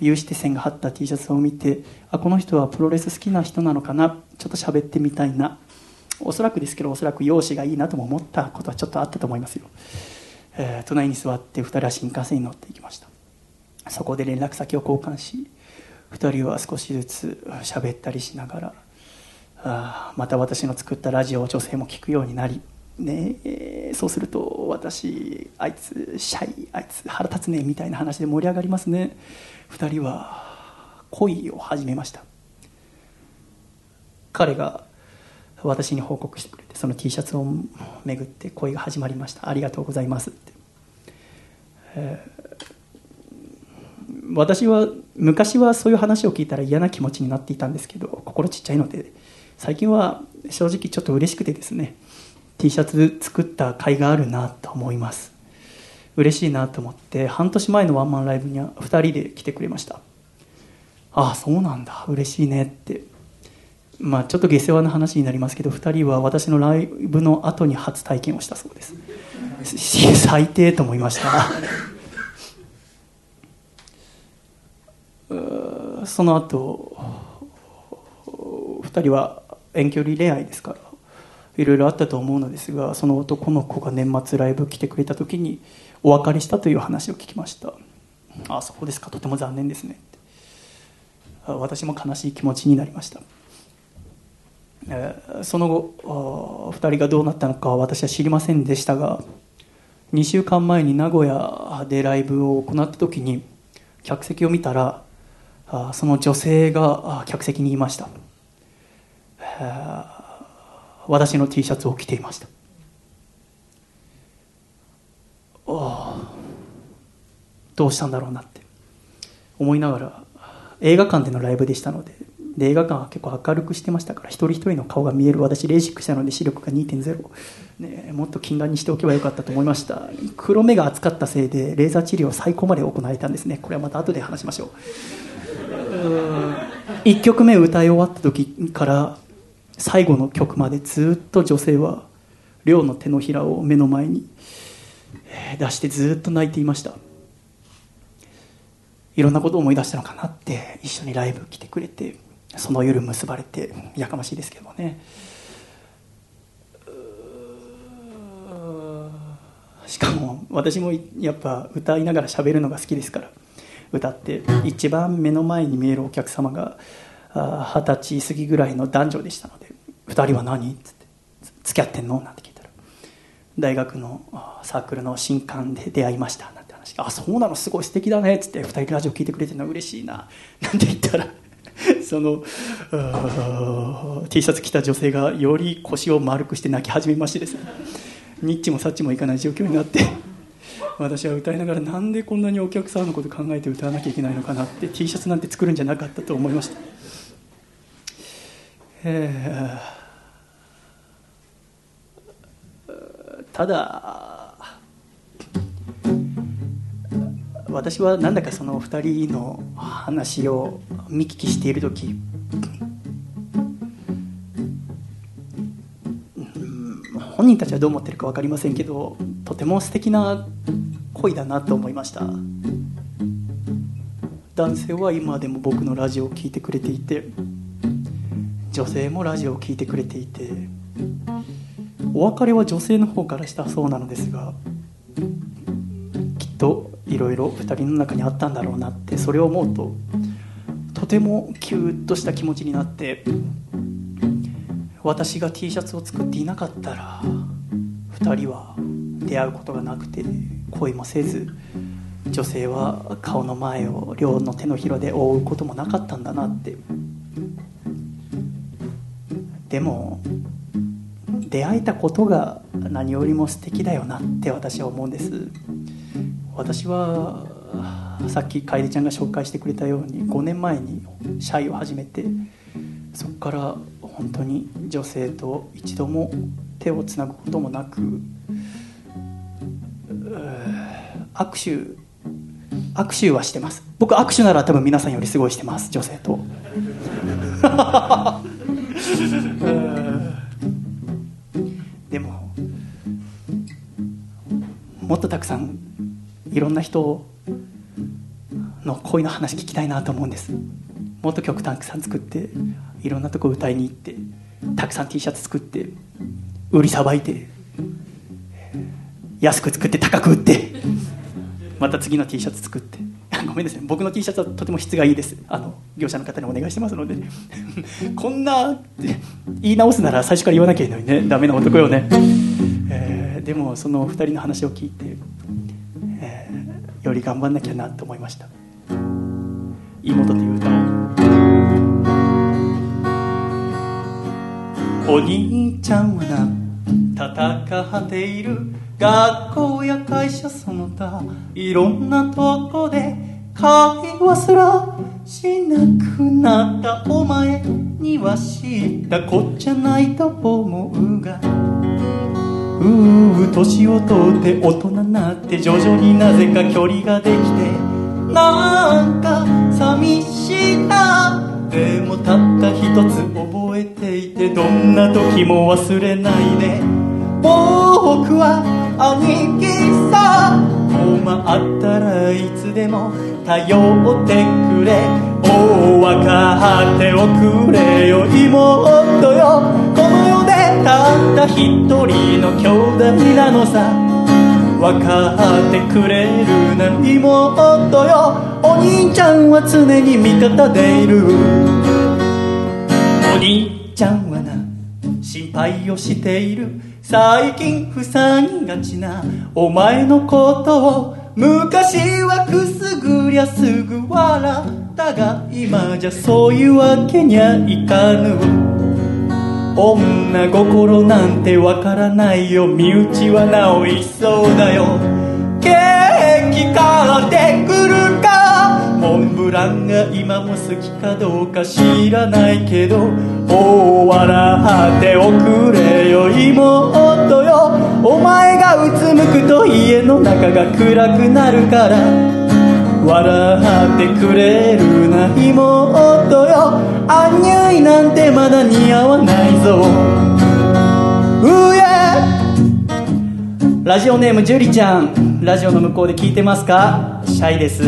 有刺鉄線が張った T シャツを見てあこの人はプロレス好きな人なのかな？ちょっと喋ってみたいな。おそらくですけどおそらく容姿がいいなとも思ったことはちょっとあったと思いますよ、えー、隣に座って2人は新幹線に乗っていきました。そこで連絡先を交換し2人は少しずつ喋ったりしながらあまた私の作ったラジオを女性も聞くようになりねそうすると私あいつシャイあいつ腹立つねみたいな話で盛り上がりますね。2人は恋を始めました。彼が私に報告してくれてその T シャツをめぐって恋が始まりました。ありがとうございます。って、えー、私は昔はそういう話を聞いたら嫌な気持ちになっていたんですけど心ちっちゃいので最近は正直ちょっと嬉しくてですね T シャツ作った甲斐があるなと思います。嬉しいなと思って半年前のワンマンライブには2人で来てくれました。ああそうなんだ。嬉しいねって。まあちょっと下世話な話になりますけど2人は私のライブの後に初体験をしたそうです。最低と思いました。その後2人は遠距離恋愛ですか？いろいろあったと思うのですがその男の子が年末ライブ来てくれた時にお別れしたという話を聞きましたああそうですか。とても残念ですね私も悲しい気持ちになりました。その後2人がどうなったのか私は知りませんでしたが2週間前に名古屋でライブを行った時に客席を見たらその女性が客席にいました。私の T シャツを着ていました。どうしたんだろうなって。思いながら映画館でのライブでしたのでで映画館は結構明るくしてましたから一人一人の顔が見える。私レーシックしたので視力が2.0、ね、もっと近眼にしておけばよかったと思いました。黒目が厚かったせいでレーザー治療を最高まで行えたんですね。これはまた後で話しましょう。1曲目歌い終わった時から最後の曲までずっと女性は亮の手のひらを目の前に出してずっと泣いていました。いろんなことを思い出したのかなって一緒にライブ来てくれてその夜結ばれてやかましいですけどね。しかも私もやっぱ歌いながら喋るのが好きですから歌って一番目の前に見えるお客様が二十歳過ぎぐらいの男女でしたので「2人は何?」っつって「付き合ってんの?」なんて聞いたら。大学のサークルの新刊で出会いました。なんて話あそうなの？すごい素敵だね。っつって。2人ラジオ聞いてくれてるの？嬉しいな。なんて言ったら その T シャツ着た女性がより腰を丸くして泣き始めましてですね。ニッチもサッチもいかない状況になって私は歌いながらなんでこんなにお客さんのこと考えて歌わなきゃいけないのかなって T シャツなんて作るんじゃなかったと思いました。えー、ただ私はなんだかその2人の話を見聞きしている時本人たちはどう思ってるか分かりませんけどとても素敵な恋だなと思いました。男性は今でも僕のラジオを聴いてくれていて女性もラジオを聴いてくれていてお別れは女性の方からしたそうなのですがきっといろいろ2人の中にあったんだろうなってそれを思うととてもキューッとした気持ちになって私が T シャツを作っていなかったら2人は出会うことがなくて恋もせず女性は顔の前を両の手のひらで覆うこともなかったんだなってでも出会えたことが何よりも素敵だよなって私は思うんです。私はさっき楓ちゃんが紹介してくれたように5年前にシャイを始めてそこから本当に女性と一度も手をつなぐこともなく握手握手はしてます。僕握手なら多分皆さんよりすごいしてます女性と。もっとたくさんいろんな人の恋の話聞きたいなと思うんです。もっと曲たくさん作っていろんなとこ歌いに行ってたくさん T シャツ作って売りさばいて安く作って高く売ってまた次の T シャツ作って。ごめんなさい。僕の T シャツはとても質がいいです。あの業者の方にお願いしてますので。こんな言い直すなら最初から言わなきゃいいのにね。ダメな男よね、でもその2人の話を聞いて、えー、より頑張んなきゃなと思いました「妹」という歌を。お兄ちゃんはな戦っている学校や会社その他いろんなとこで会話すらしなくなった。お前には知ったこっちゃないと思うが。うう年を取って大人になって徐々になぜか距離ができてなんか寂しいな。でもたった一つ覚えていてどんな時も忘れないで僕は兄貴さ。困ったらいつでも頼ってくれ。お分かっておくれよ妹よ。たった一人の兄弟なのさ。分かってくれるな妹よ。お兄ちゃんは常に味方でいる。お兄ちゃんはな心配をしている。最近ふさぎがちな。お前のことを昔はくすぐりゃすぐ笑ったが今じゃそういうわけにはいかぬ。女心なんてわからないよ。身内はなおいそうだよ。ケーキ買ってくるか。モンブランが今も好きかどうか知らないけど。おお笑っておくれよ。妹よ。お前がうつむくと家の中が暗くなるから。笑ってくれるな妹よ。アンニュイなんてまだ似合わないぞ。うえ。ラジオネームジュリちゃん。ラジオの向こうで聞いてますか？シャイです。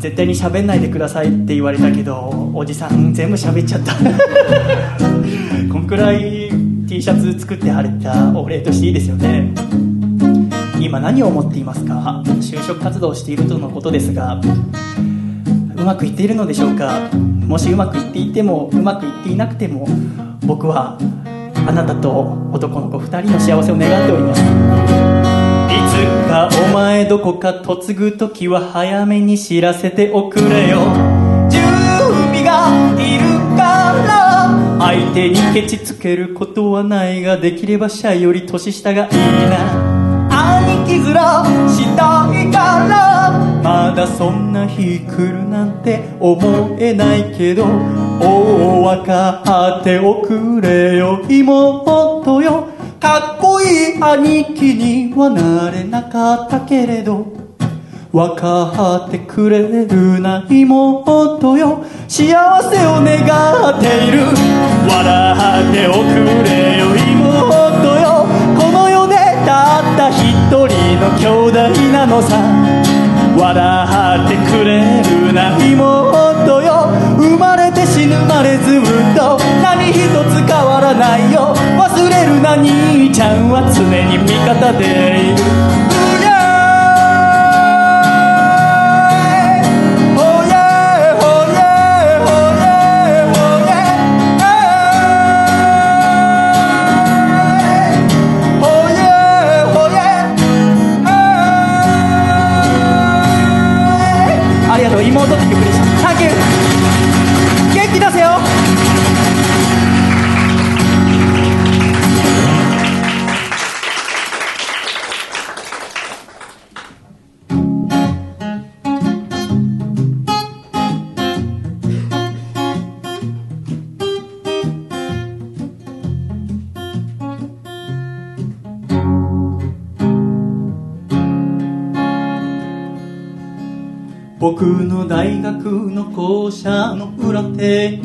絶対に喋んないでくださいって言われたけどおじさん全部喋っちゃった。こんくらい T シャツ作ってはれたお礼としていいですよね。今何を思っていますか？就職活動をしているとのことですがうまくいっているのでしょうか？もしうまくいっていてもうまくいっていなくても僕はあなたと男の子2人の幸せを願っております。いつかお前どこか嫁ぐ時は早めに知らせておくれよ。準備がいるから相手にケチつけることはないができればシャイより年下がいいな。兄貴面したいからまだそんな日来るなんて思えないけどおお分かっておくれよ妹よ。かっこいい兄貴にはなれなかったけれど分かってくれるな妹よ。幸せを願っている。笑っておくれよ妹。たった一人の兄弟なのさ。笑ってくれるな妹よ。生まれて死ぬまでずっと。何一つ変わらないよ。忘れるな兄ちゃんは常に味方でいる。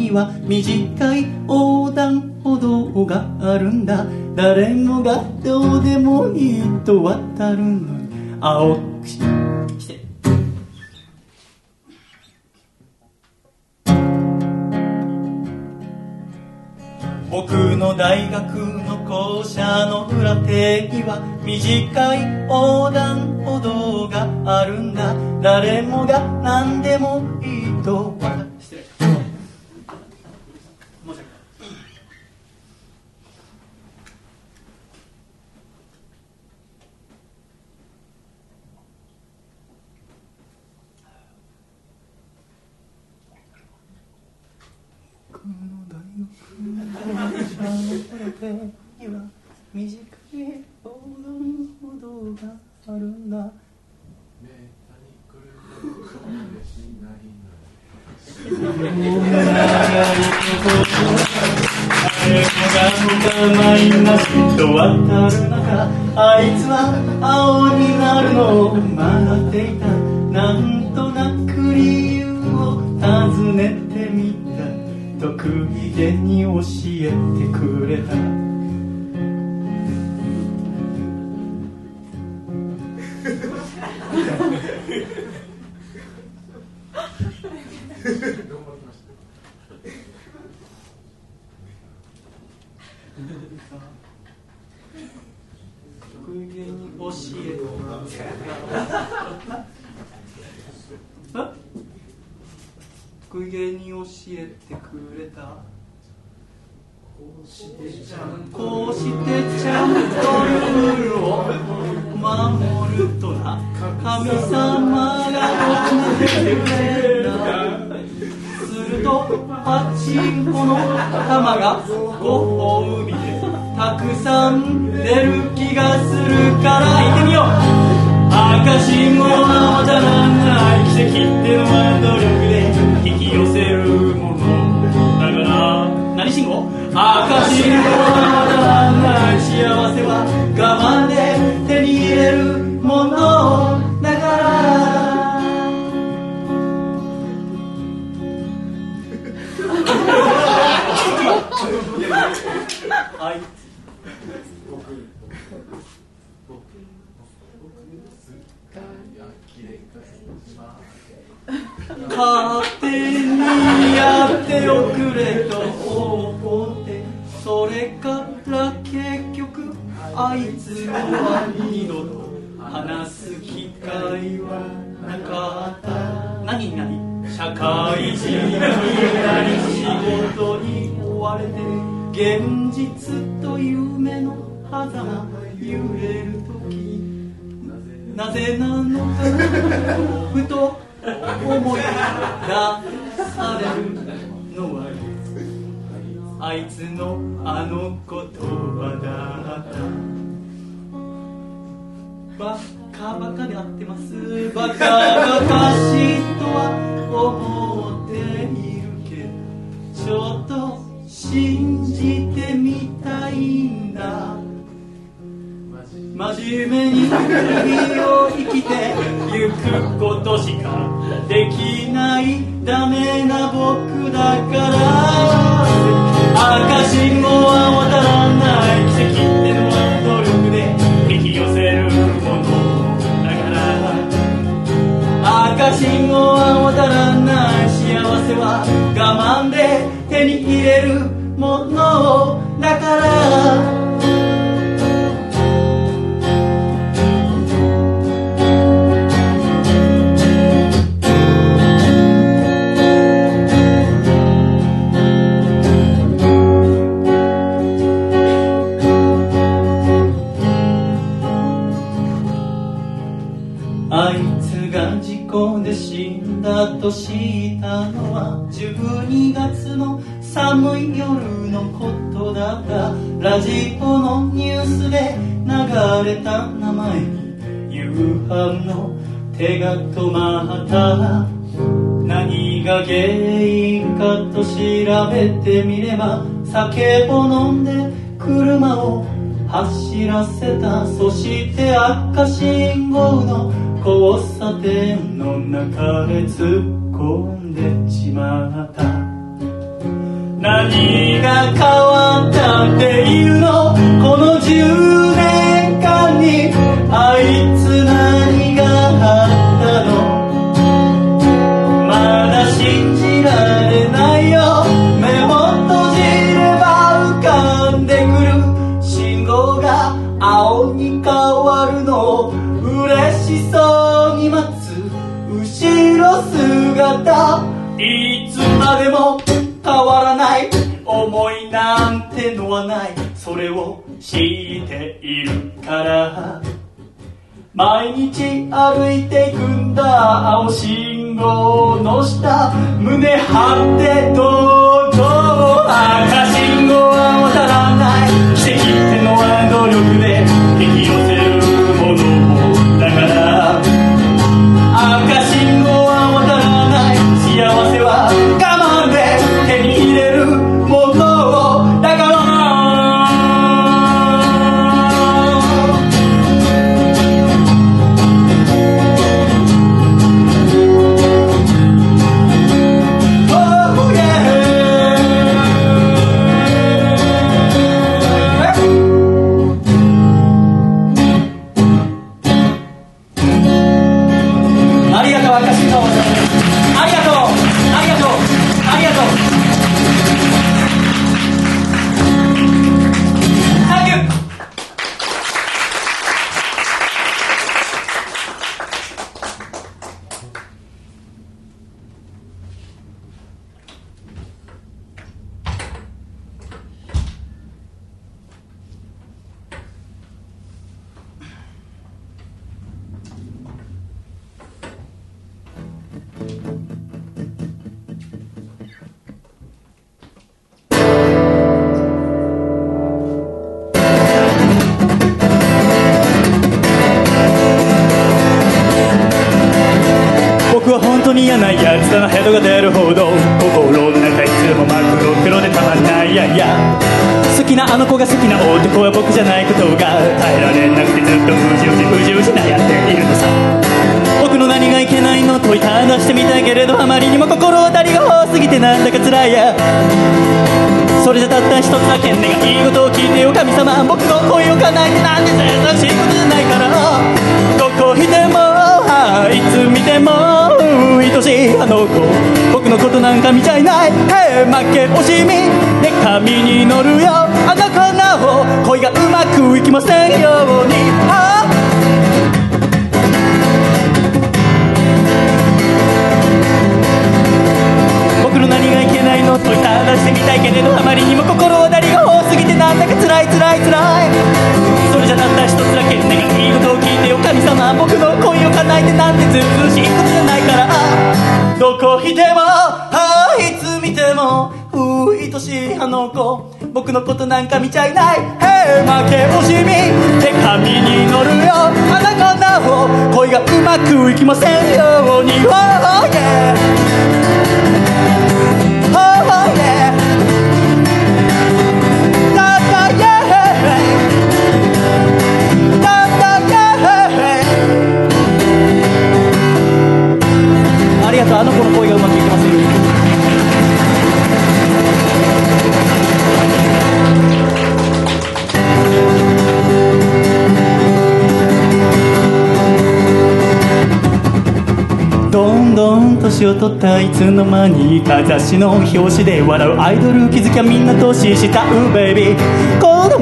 には短い横断歩道があるんだ。誰もがどうでもいいと渡るのに。青くして。僕の大学の校舎の裏手には短い横断歩道があるんだ。誰もが何でもいいと失礼申し訳ない僕の大学の校舎の裏手には短い横断歩道があるんだマイナスと渡る中あいつは青になるのを待っていた。なんとなく理由を尋ねてみた。得意げに教えてくれた。得意げに教えてあ得 意げに教えてくれた。こうしてちゃんとルールを守るとな。神様が教えてくれた。するとパチンコの玉がご褒美でたくさん出る気がするから。行ってみよう赤信号は渡らない奇跡ってのは努力で引き寄せるもの。だから何信号？赤信号は渡らない幸せは我慢で手に入れる。勝手にやっておくれと思ってそれから結局あいつのは二度と話す機会はなかった。何何社会人になり仕事に追われて現実と夢の狭間揺れる時。なぜなのかふと思い出されるのはあいつのあの言葉だった。バカバカで合ってます。バカバカしいとは思っているけどちょっと信じてみたいんだ真面目に日を生きてゆくことしかできないダメな僕だから。赤信号は渡らない。奇跡ってのは努力で引き寄せるものだから。赤信号は渡らない。幸せは我慢で手に入れるものだから。ラッとしたのは12月の寒い夜のことだったラジオのニュースで流れた名前。に夕飯の手が止まった。何が原因かと調べてみれば酒を飲んで車を走らせた。そして赤信号の交差点の中で突っ込んでしまった。何が変わったっていうの？この10年間にあいつ何があったの？姿いつまでも変わらない思いなんてのはない。それを知っているから。毎日歩いていくんだ。青信号の下。胸張ってどうぞ赤信号は渡らない。奇跡ってのは努力で。引き寄せ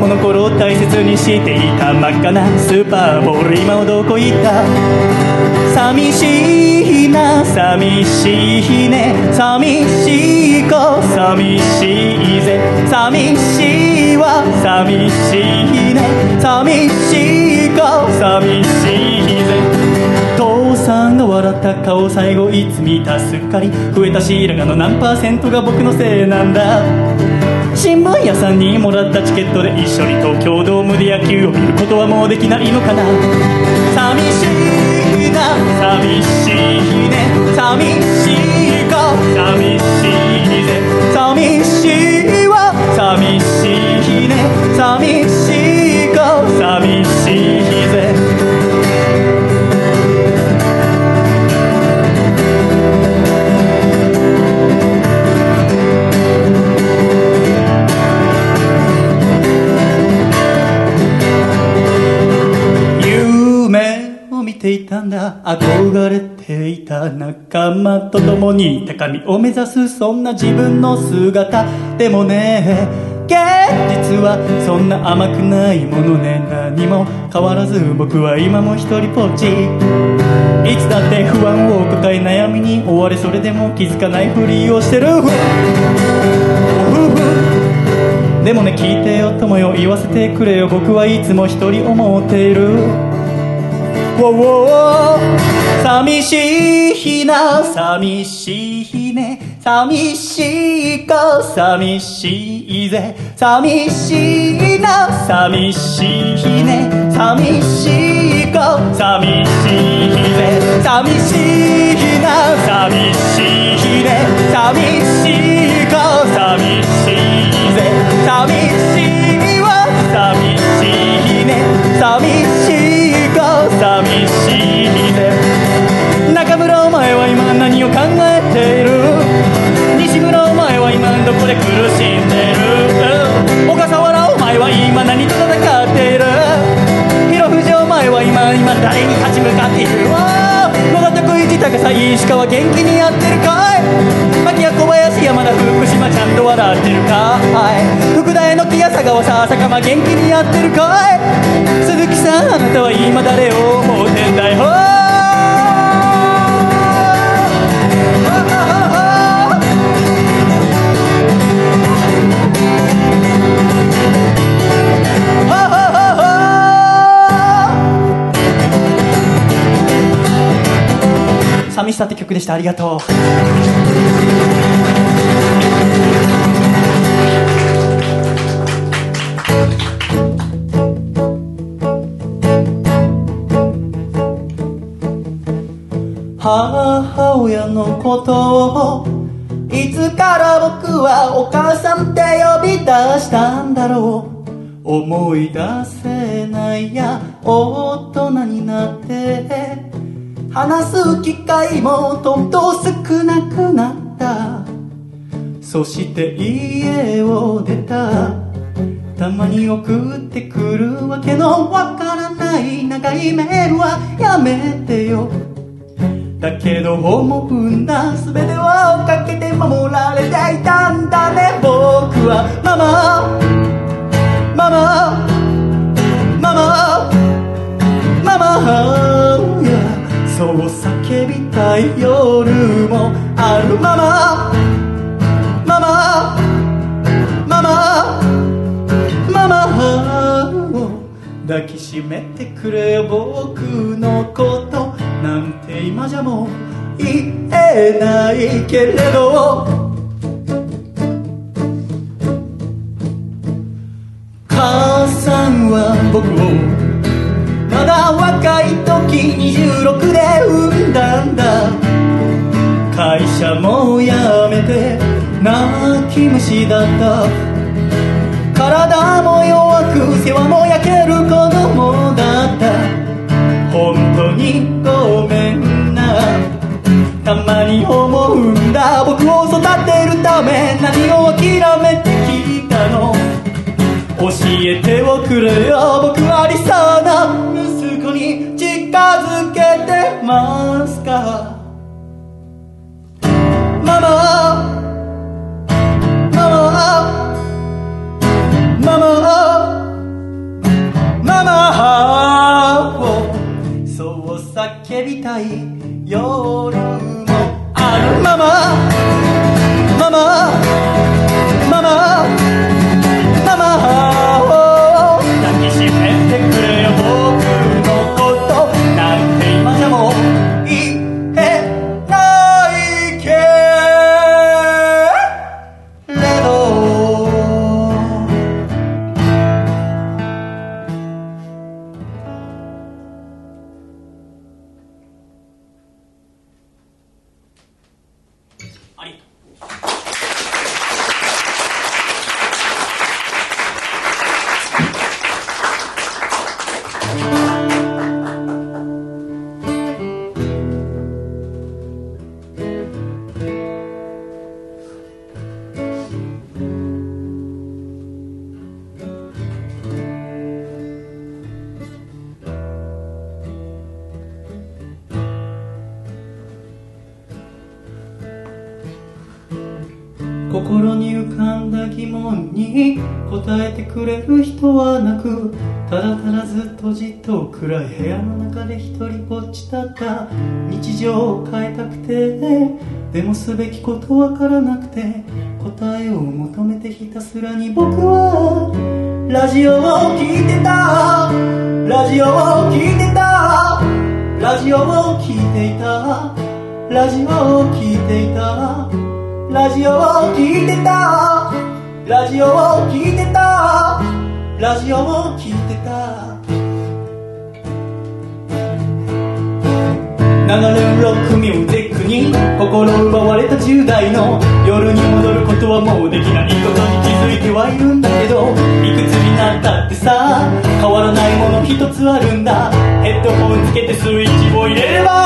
の頃大切にしていた真っ赤なスーパーボール今はどこ行った？寂しいな寂しいね。寂しい子寂しいぜ。寂しいわ寂しいね。寂しい子寂しいぜ。父さんが笑った顔最後いつ見た？すっかり増えた白髪の何パーセントが僕のせいなんだ？新聞屋さんにもらったチケットで一緒に東京ドームで野球を見ることはもうできないのかな？寂しいな寂しいね。寂しいか。寂しいぜ寂しいんだ？憧れていた仲間と共に高みを目指すそんな自分の姿。でもね現実はそんな甘くないものね。何も変わらず僕は今も一人ぽっちいつだって不安を抱え悩みに追われそれでも気づかないふりをしてる。でもね聞いてよ友よ。言わせてくれよ。僕はいつも一人思っている。寂しいな寂しいね。寂しいか寂しいぜ。寂しいな寂しいね。寂しいか寂しいぜ寂しいな寂しいね。寂しいか寂しいぜ。寂しいわ寂しいね。寂しい寂しいね。中村お前は今何を考えている？西村お前は今どこで苦しんでる？田徳一高さ石川元気にやってるかい？牧屋小林山田福島ちゃんと笑ってるかい？福田への木や佐川さ坂間元気にやってるかい？鈴木さんあなたは今誰を思うてんだよ寂しさって曲でした。ありがとう。母親のことをいつから僕はお母さんって呼び出したんだろう。思い出せないや話す機会もどんどん少なくなった。そして家を出た。たまに送ってくるわけのわからない長いメールはやめてよ。だけど思うんだ全てをかけて守られていたんだね僕は。ママ。ママ。ママ。ママ。そう叫びたい夜もあるままママ。ママ。ママ。を抱きしめてくれ僕のことなんて今じゃもう言えないけれど。母さんは僕をただ若いと26で産んだんだ。会社も辞めて泣き虫だった。体も弱く世話も焼ける子供だった。本当にごめんな。たまに思うんだ。僕を育てるため何を諦めてきたの。教えておくれよ。僕ありそうな息子にますか？ママママママママをそう叫びたいよ。うただただずっとじっと暗い部屋の中で一人ぼっちだった。日常を変えたくてでもすべきことわからなくて答えを求めてひたすらに僕はラジオを聞いてた。ラジオを聞いてた。ラジオを聞いていた。ラジオを聞いていた。ラジオを聞いてた。ラジオを聞いてた。ラジオを聞いてた。流れるロックミュージックに心奪われた10代の夜に戻ることはもうできないことに気づいてはいるんだけどいくつになったってさ変わらないもの一つあるんだ。ヘッドホンつけてスイッチを入れれば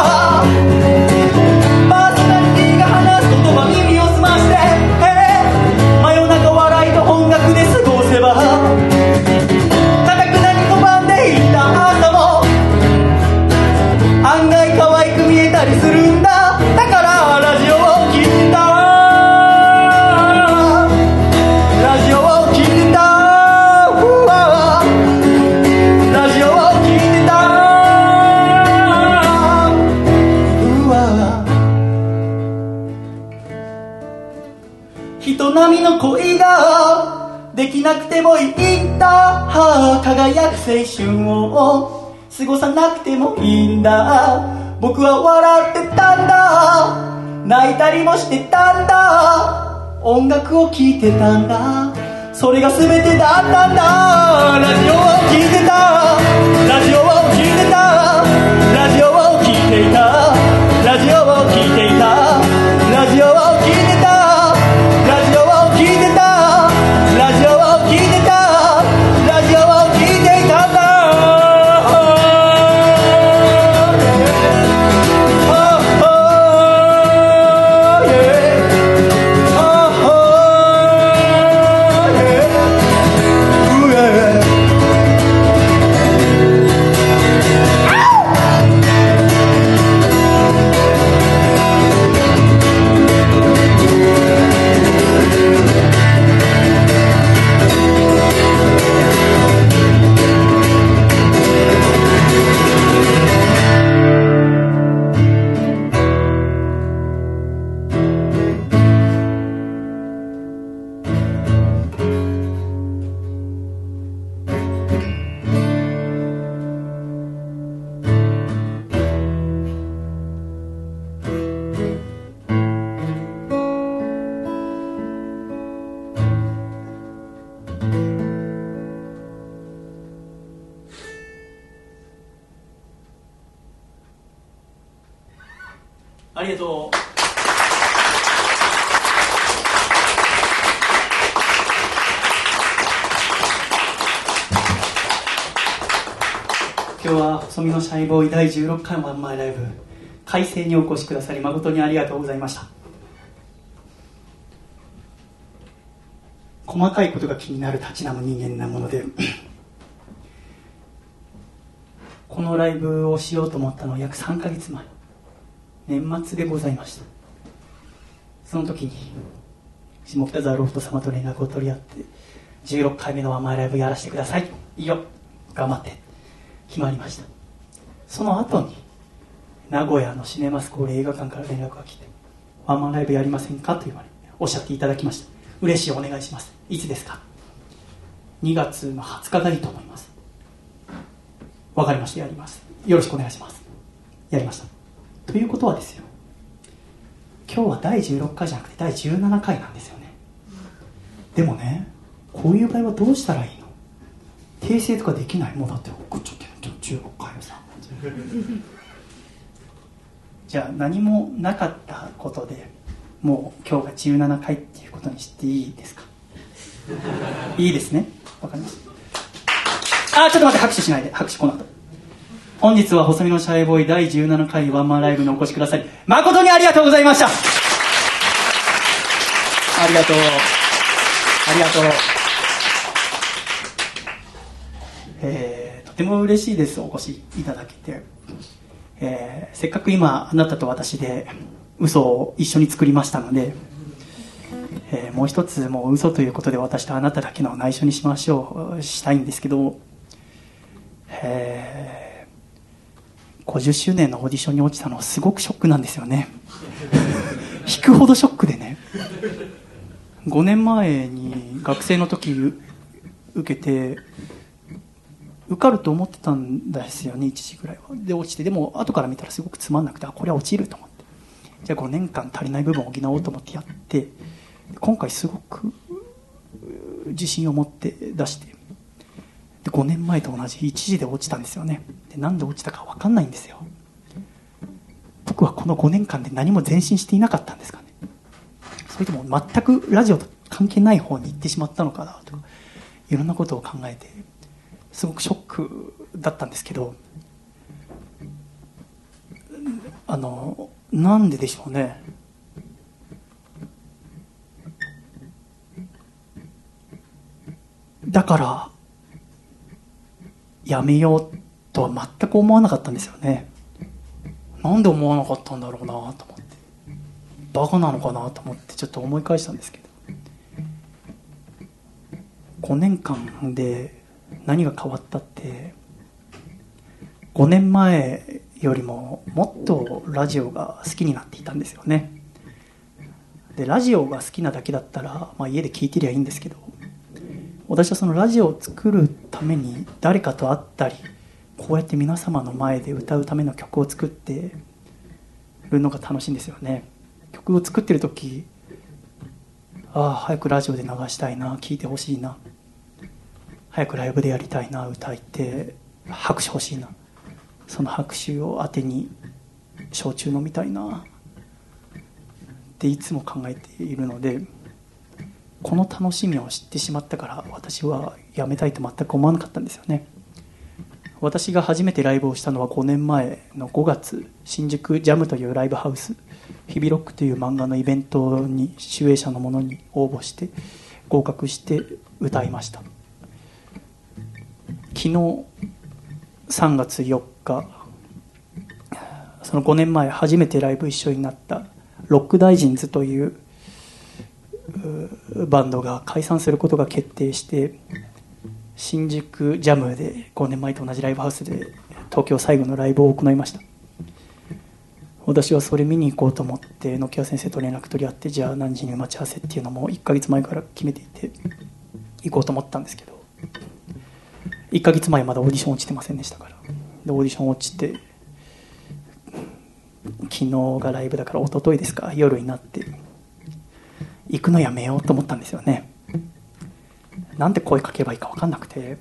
春を過ごさなくてもいいんだ。僕は笑ってたんだ。泣いたりもしてたんだ。音楽を聴いてたんだ。それが全てだったんだ。ラジオを聴いてた。ラジオを聴いてた。ラジオを聴いていた。ボーイ第16回ワンマイライブ快晴にお越しくださり誠にありがとうございました。細かいことが気になるたちなむ人間なもので このライブをしようと思ったのは約3ヶ月前年末でございました。その時に下北沢ロフト様と連絡を取り合って16回目のワンマイライブやらせてください。いいよ。頑張って。決まりました。その後に名古屋のシネマスコール映画館から連絡が来てワンマンライブやりませんかと言われおっしゃっていただきました。嬉しいお願いします。いつですか？2月の20日がいいと思います。わかりました。やります。よろしくお願いします。やりました。ということはですよ。今日は第16回じゃなくて第17回なんですよね。でもねこういう場合はどうしたらいいの？訂正とかできない？もうだって送っちゃってる。16回をさ。じゃあ何もなかったことでもう今日が17回っていうことにしていいですか？いいですね。わかりますあちょっと待って拍手しないで。拍手この後。本日は細身のシャイボーイ第17回ワンマンライブにお越しください誠にありがとうございました。ありがとう。ありがとう。ても嬉しいです。お越しいただけて、えー、せっかく今あなたと私で嘘を一緒に作りましたので、えー、もう一つもう嘘ということで私とあなただけの内緒にしましょうしたいんですけど、えー、50周年のオーディションに落ちたのすごくショックなんですよね。引くほどショックでね。5年前に学生の時受けて受かると思ってたんですよね1時ぐらいは。で落ちて。でも後から見たらすごくつまんなくてあこれは落ちると思って。じゃあ5年間足りない部分を補おうと思ってやって今回すごく自信を持って出して。で5年前と同じ1時で落ちたんですよね。でなんで落ちたか分かんないんですよ。僕はこの5年間で何も前進していなかったんですかね。それとも全くラジオと関係ない方に行ってしまったのかなとかいろんなことを考えてすごくショックだったんですけどあのなんででしょうね。だからやめようとは全く思わなかったんですよね。なんで思わなかったんだろうなと思って。バカなのかなと思ってちょっと思い返したんですけど。5年間で何が変わったって5年前よりももっとラジオが好きになっていたんですよね。でラジオが好きなだけだったら、まあ、家で聴いてりゃいいんですけど私はそのラジオを作るために誰かと会ったりこうやって皆様の前で歌うための曲を作ってるのが楽しいんですよね。曲を作ってる時ああ早くラジオで流したいな聴いてほしいな。早くライブでやりたいな歌いて拍手欲しいな。その拍手を当てに焼酎飲みたいな。っていつも考えているのでこの楽しみを知ってしまったから私はやめたいと全く思わなかったんですよね。私が初めてライブをしたのは5年前の5月新宿ジャムというライブハウス日々ロックという漫画のイベントに集英社のものに応募して合格して歌いました。昨日3月4日その5年前初めてライブ一緒になったロックダイジンズというバンドが解散することが決定して新宿ジャムで5年前と同じライブハウスで東京最後のライブを行いました。私はそれ見に行こうと思って野木屋先生と連絡取り合ってじゃあ何時に待ち合わせっていうのも1ヶ月前から決めていて行こうと思ったんですけど1ヶ月前まだオーディション落ちてませんでしたから。でオーディション落ちて昨日がライブだから一昨日ですか。夜になって行くのやめようと思ったんですよね。なんて声かければいいか分かんなくて。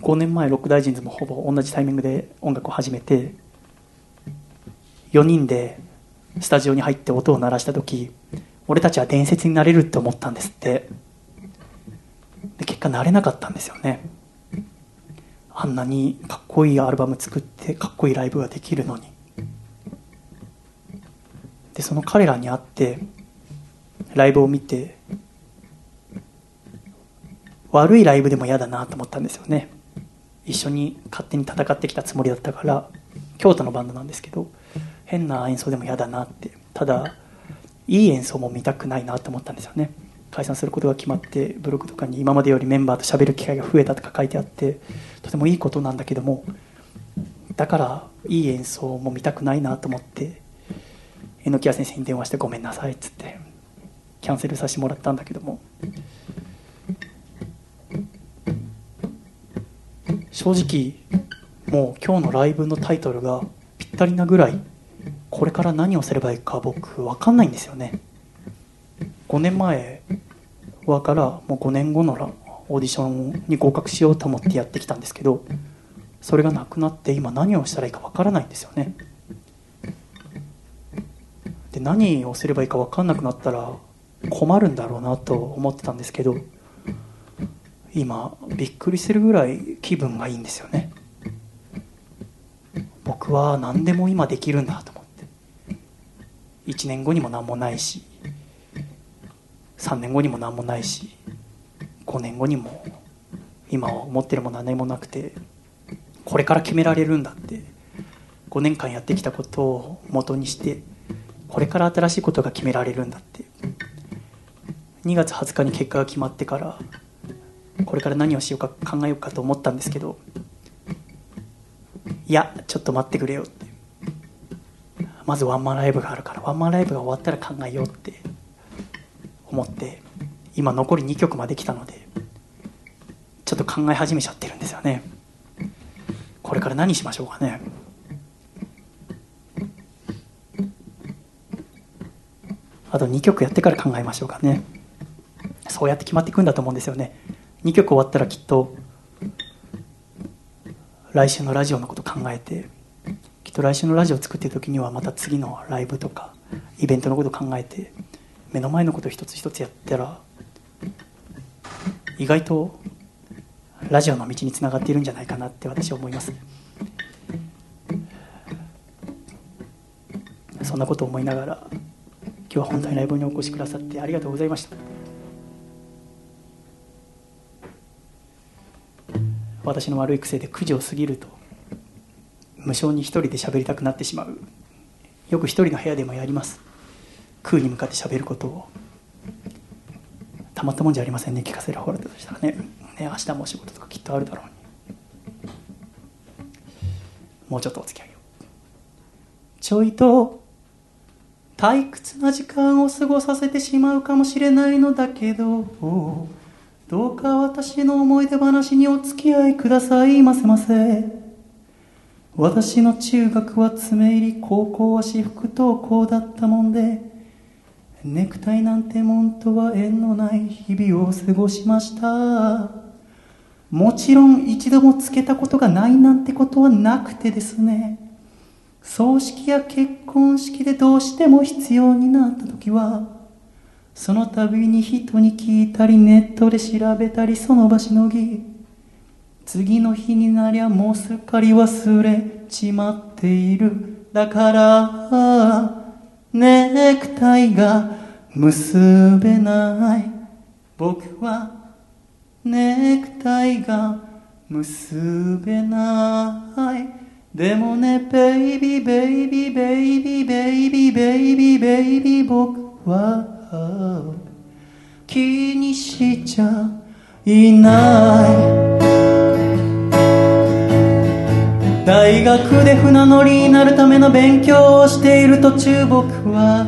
5年前ロックダイジンズもほぼ同じタイミングで音楽を始めて4人でスタジオに入って音を鳴らした時俺たちは伝説になれるって思ったんですって。で結果なれなかったんですよね。あんなにかっこいいアルバム作ってかっこいいライブができるのに。でその彼らに会ってライブを見て悪いライブでも嫌だなと思ったんですよね。一緒に勝手に戦ってきたつもりだったから京都のバンドなんですけど変な演奏でも嫌だなって。ただいい演奏も見たくないなと思ったんですよね。解散することが決まってブログとかに今までよりメンバーと喋る機会が増えたとか書いてあってとてもいいことなんだけどもだからいい演奏も見たくないなと思って榎谷先生に電話してごめんなさいっつってキャンセルさせてもらったんだけども正直もう今日のライブのタイトルがぴったりなぐらいこれから何をすればいいか僕分かんないんですよね。5年前はからもう5年後のオーディションに合格しようと思ってやってきたんですけどそれがなくなって今何をしたらいいか分からないんですよね。で何をすればいいか分かんなくなったら困るんだろうなと思ってたんですけど今びっくりするぐらい気分がいいんですよね。僕は何でも今できるんだと思って。1年後にも何もないし3年後にも何もないし5年後にも今思ってるものは何もなくてこれから決められるんだって5年間やってきたことを元にしてこれから新しいことが決められるんだって。2月20日に結果が決まってからこれから何をしようか考えようかと思ったんですけどいやちょっと待ってくれよって。まずワンマンライブがあるからワンマンライブが終わったら考えようって思って今残り2曲まで来たのでちょっと考え始めちゃってるんですよね。これから何しましょうかね。あと2曲やってから考えましょうかね。そうやって決まっていくんだと思うんですよね。2曲終わったらきっと来週のラジオのこと考えてきっと来週のラジオを作ってる時にはまた次のライブとかイベントのこと考えて目の前のこと一つ一つやったら意外とラジオの道につながっているんじゃないかなって私は思います。そんなことを思いながら今日は本当にライブにお越しくださってありがとうございました。私の悪い癖で9時を過ぎると無性に一人で喋りたくなってしまう。よく一人の部屋でもやります。空に向かって喋ることを。たまったもんじゃありませんね。聞かせる方だとしたらね。ね明日もお仕事とかきっとあるだろうに。もうちょっとお付き合いを。ちょいと退屈な時間を過ごさせてしまうかもしれないのだけどどうか私の思い出話にお付き合いください。ませませ私の中学は爪入り高校は私服登校だったもんでネクタイなんてもんとは縁のない日々を過ごしました。もちろん一度もつけたことがないなんてことはなくてですね。葬式や結婚式でどうしても必要になった時はその度に人に聞いたりネットで調べたりその場しのぎ次の日になりゃもうすっかり忘れちまっている。だからネクタイが結べない。僕はネクタイが結べない。でもねベイビーベイビーベイビーベイビーベイビーベイビー僕は気にしちゃいない。大学で船乗りになるための勉強をしている途中僕は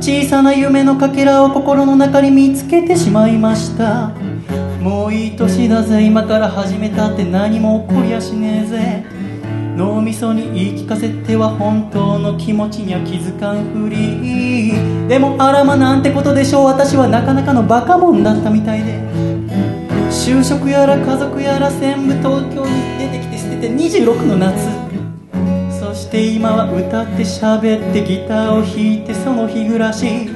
小さな夢のかけらを心の中に見つけてしまいました。もういい年だぜ今から始めたって何も起こりやしねえぜ。脳みそに言い聞かせては本当の気持ちには気づかんふり。でもあらまなんてことでしょう。私はなかなかのバカモンだったみたいで。就職やら家族やら全部東京に出てきててて26の夏。そして今は歌って喋ってギターを弾いてその日暮らし。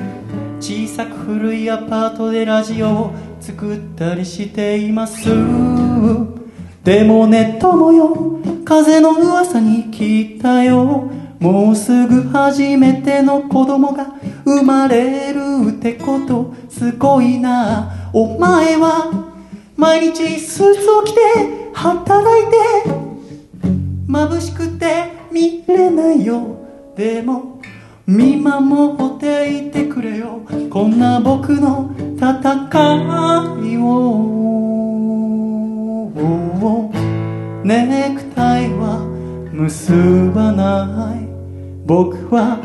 小さく古いアパートでラジオを作ったりしています。でもね友よ。風の噂に聞いたよ。もうすぐ初めての子供が生まれるってこと。すごいな。お前は毎日スーツを着て働いて眩しくて見れないよ。でも見守っていてくれよ。こんな僕の戦いを。ネクタイは結ばない。僕は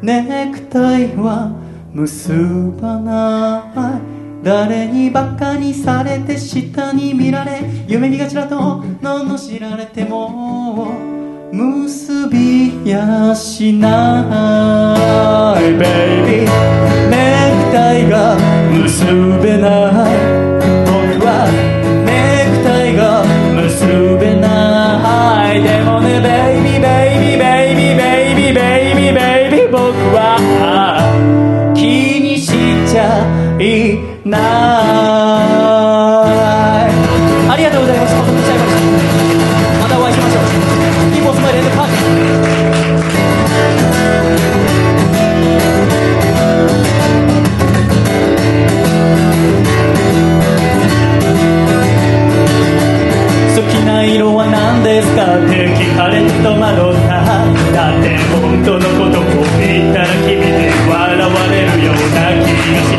ネクタイは結ばない。誰にバカにされて下に見られ夢見がちだと罵られても結びやしない。ベイビーネクタイが結べない。僕はネクタイが結べない。でもないありがとうございます。遅くちゃいましたまたお会いしましょうキンボスマイレンドパ好きな色は何ですかって聞かれると惑っただって本当のことを言ったら君で笑われるような気がし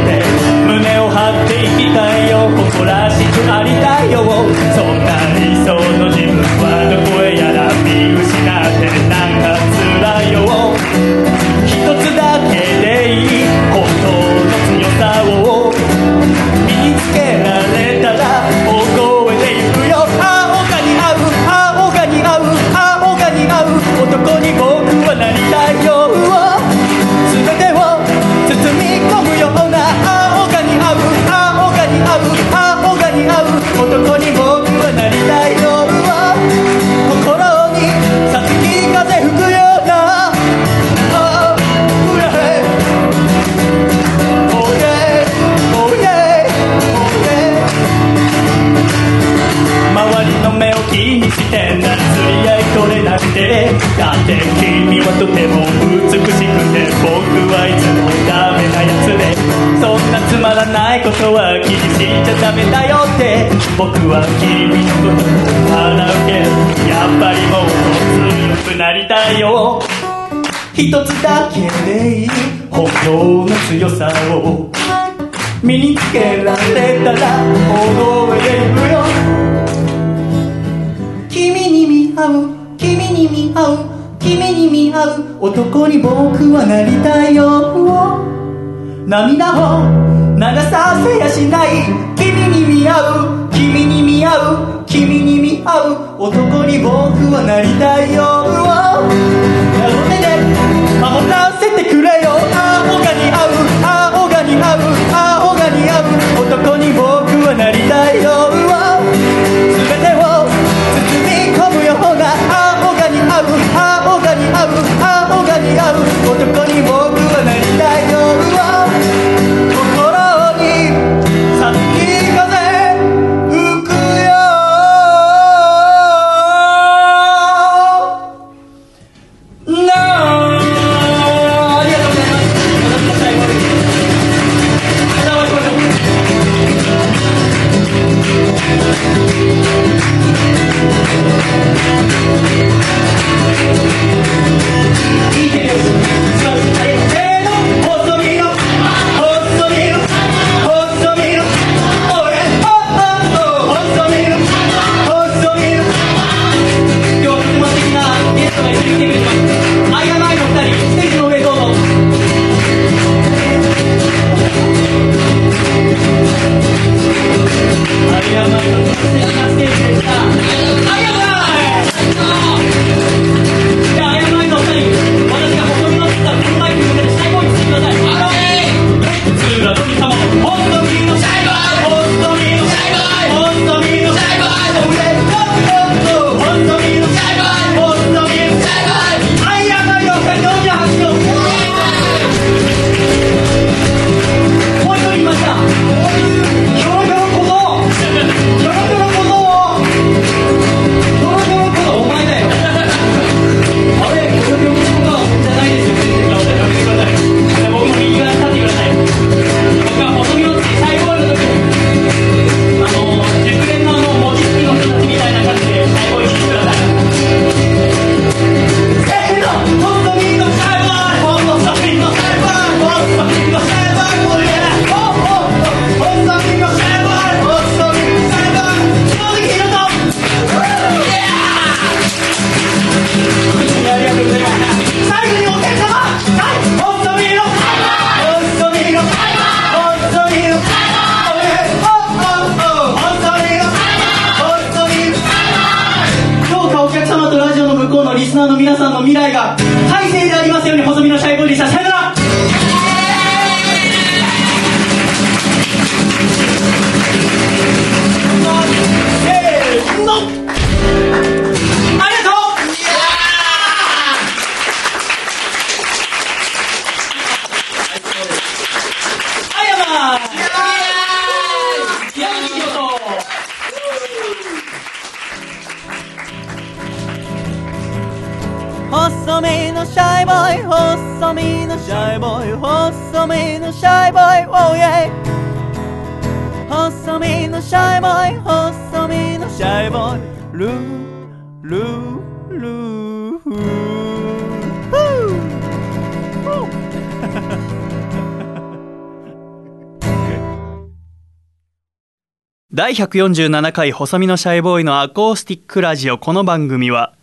第147回細身のシャイボーイのアコースティックラジオ。この番組は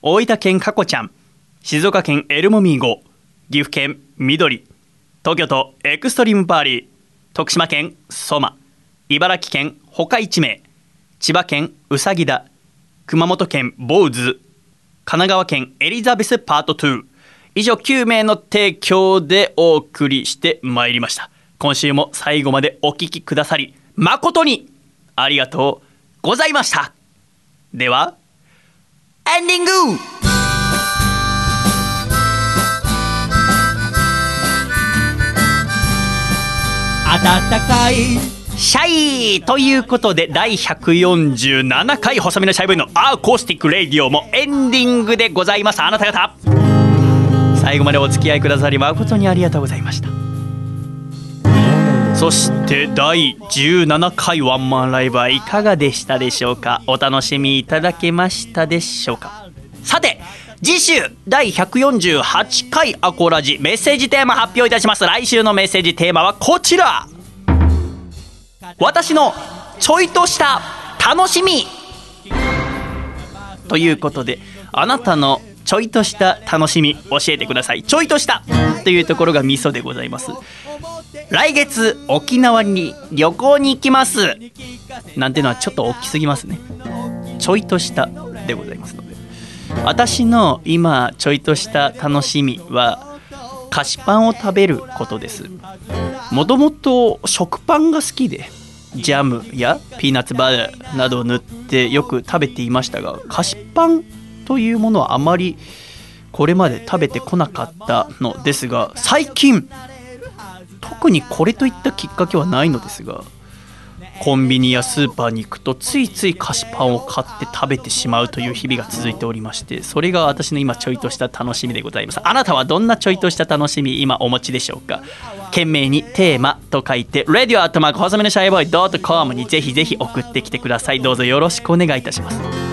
大分県かこちゃん静岡県エルモミーゴ岐阜県緑東京都エクストリームパーリー徳島県ソマ茨城県ほか一名千葉県うさぎだ熊本県ボウズ神奈川県エリザベスパート2以上9名の提供でお送りしてまいりました。今週も最後までお聞きくださり誠にありがとうございました。ではエンディング。暖かい。シャイということで第147回細身のシャイボーイのアーコースティックレイディオもエンディングでございます。あなた方。最後までお付き合いくださり誠にありがとうございましたそして第17回ワンマンライブはいかがでしたでしょうか？お楽しみいただけましたでしょうか？さて次週第148回アコラジメッセージテーマ発表いたします。来週のメッセージテーマはこちら。私のちょいとした楽しみ。ということであなたのちょいとした楽しみ教えてください。ちょいとしたというところがミソでございます。来月沖縄に旅行に行きます。なんてのはちょっと大きすぎますね。ちょいとしたでございますので。私の今ちょいとした楽しみは菓子パンを食べることです。もともと食パンが好きでジャムやピーナッツバターなどを塗ってよく食べていましたが菓子パンというものはあまりこれまで食べてこなかったのですが最近特にこれといったきっかけはないのですがコンビニやスーパーに行くとついつい菓子パンを買って食べてしまうという日々が続いておりましてそれが私の今ちょいとした楽しみでございます。あなたはどんなちょいとした楽しみ今お持ちでしょうか？懸命にテーマと書いて radio アットマーク細めのシャイボーイ .com にぜひぜひ送ってきてください。どうぞよろしくお願いいたします。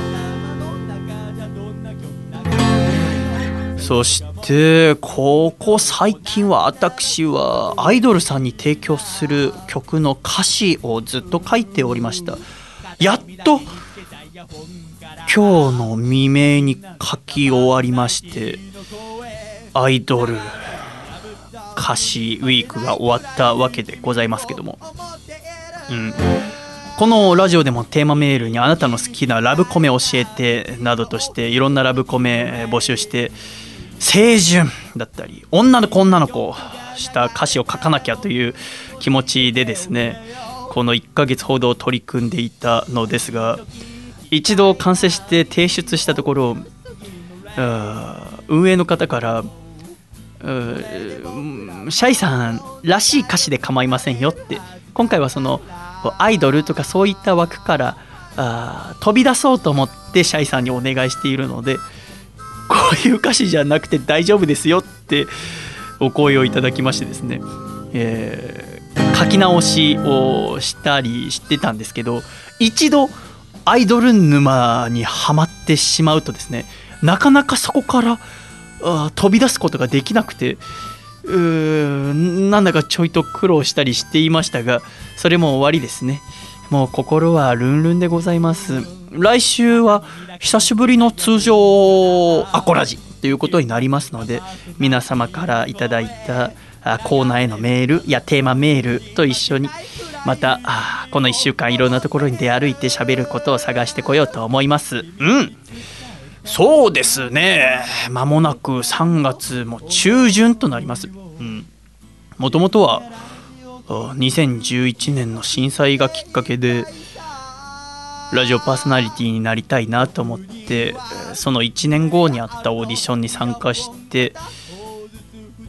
そしてここ最近は私はアイドルさんに提供する曲の歌詞をずっと書いておりました。やっと今日の未明に書き終わりましてアイドル歌詞ウィークが終わったわけでございますけども。うん。このラジオでもテーマメールにあなたの好きなラブコメ教えてなどとしていろんなラブコメ募集して青春だったり女の子女の子した歌詞を書かなきゃという気持ちでですねこの1ヶ月ほど取り組んでいたのですが一度完成して提出したところ運営の方からシャイさんらしい歌詞で構いませんよって今回はそのアイドルとかそういった枠から飛び出そうと思ってシャイさんにお願いしているのでこういう歌詞じゃなくて大丈夫ですよってお声をいただきましてですね、えー書き直しをしたりしてたんですけど一度アイドル沼にはまってしまうとですねなかなかそこから飛び出すことができなくてうーんなんだかちょいと苦労したりしていましたがそれも終わりですね。もう心はルンルンでございます。来週は久しぶりの通常アコラジということになりますので皆様からいただいたコーナーへのメールやテーマメールと一緒にまたこの1週間いろんなところに出歩いて喋ることを探してこようと思います。うん。そうですね。間もなく3月も中旬となります。もともとは2011年の震災がきっかけでラジオパーソナリティになりたいなと思ってその1年後にあったオーディションに参加して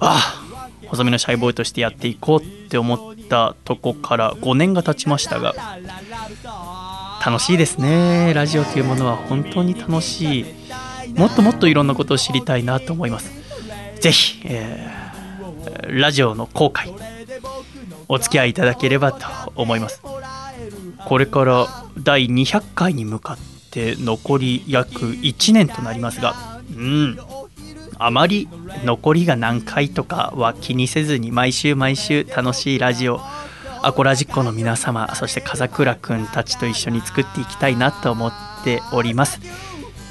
ああ細身のシャイボーイとしてやっていこうって思ったとこから5年が経ちましたが楽しいですね。ラジオというものは本当に楽しい。もっともっといろんなことを知りたいなと思います。ぜひ、えーラジオの後悔お付き合いいただければと思います。これから第200回に向かって残り約1年となりますがうん。あまり残りが何回とかは気にせずに毎週毎週楽しいラジオアコラジッコの皆様そして風倉くんたちと一緒に作っていきたいなと思っております。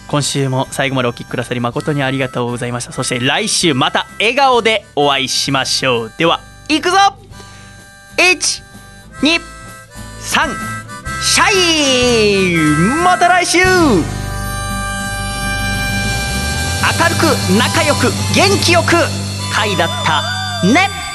今週も最後までお聴きくださり誠にありがとうございました。そして来週また笑顔でお会いしましょう。ではいくぞ！123シャイまた来週。明るく仲良く元気よく回だったね。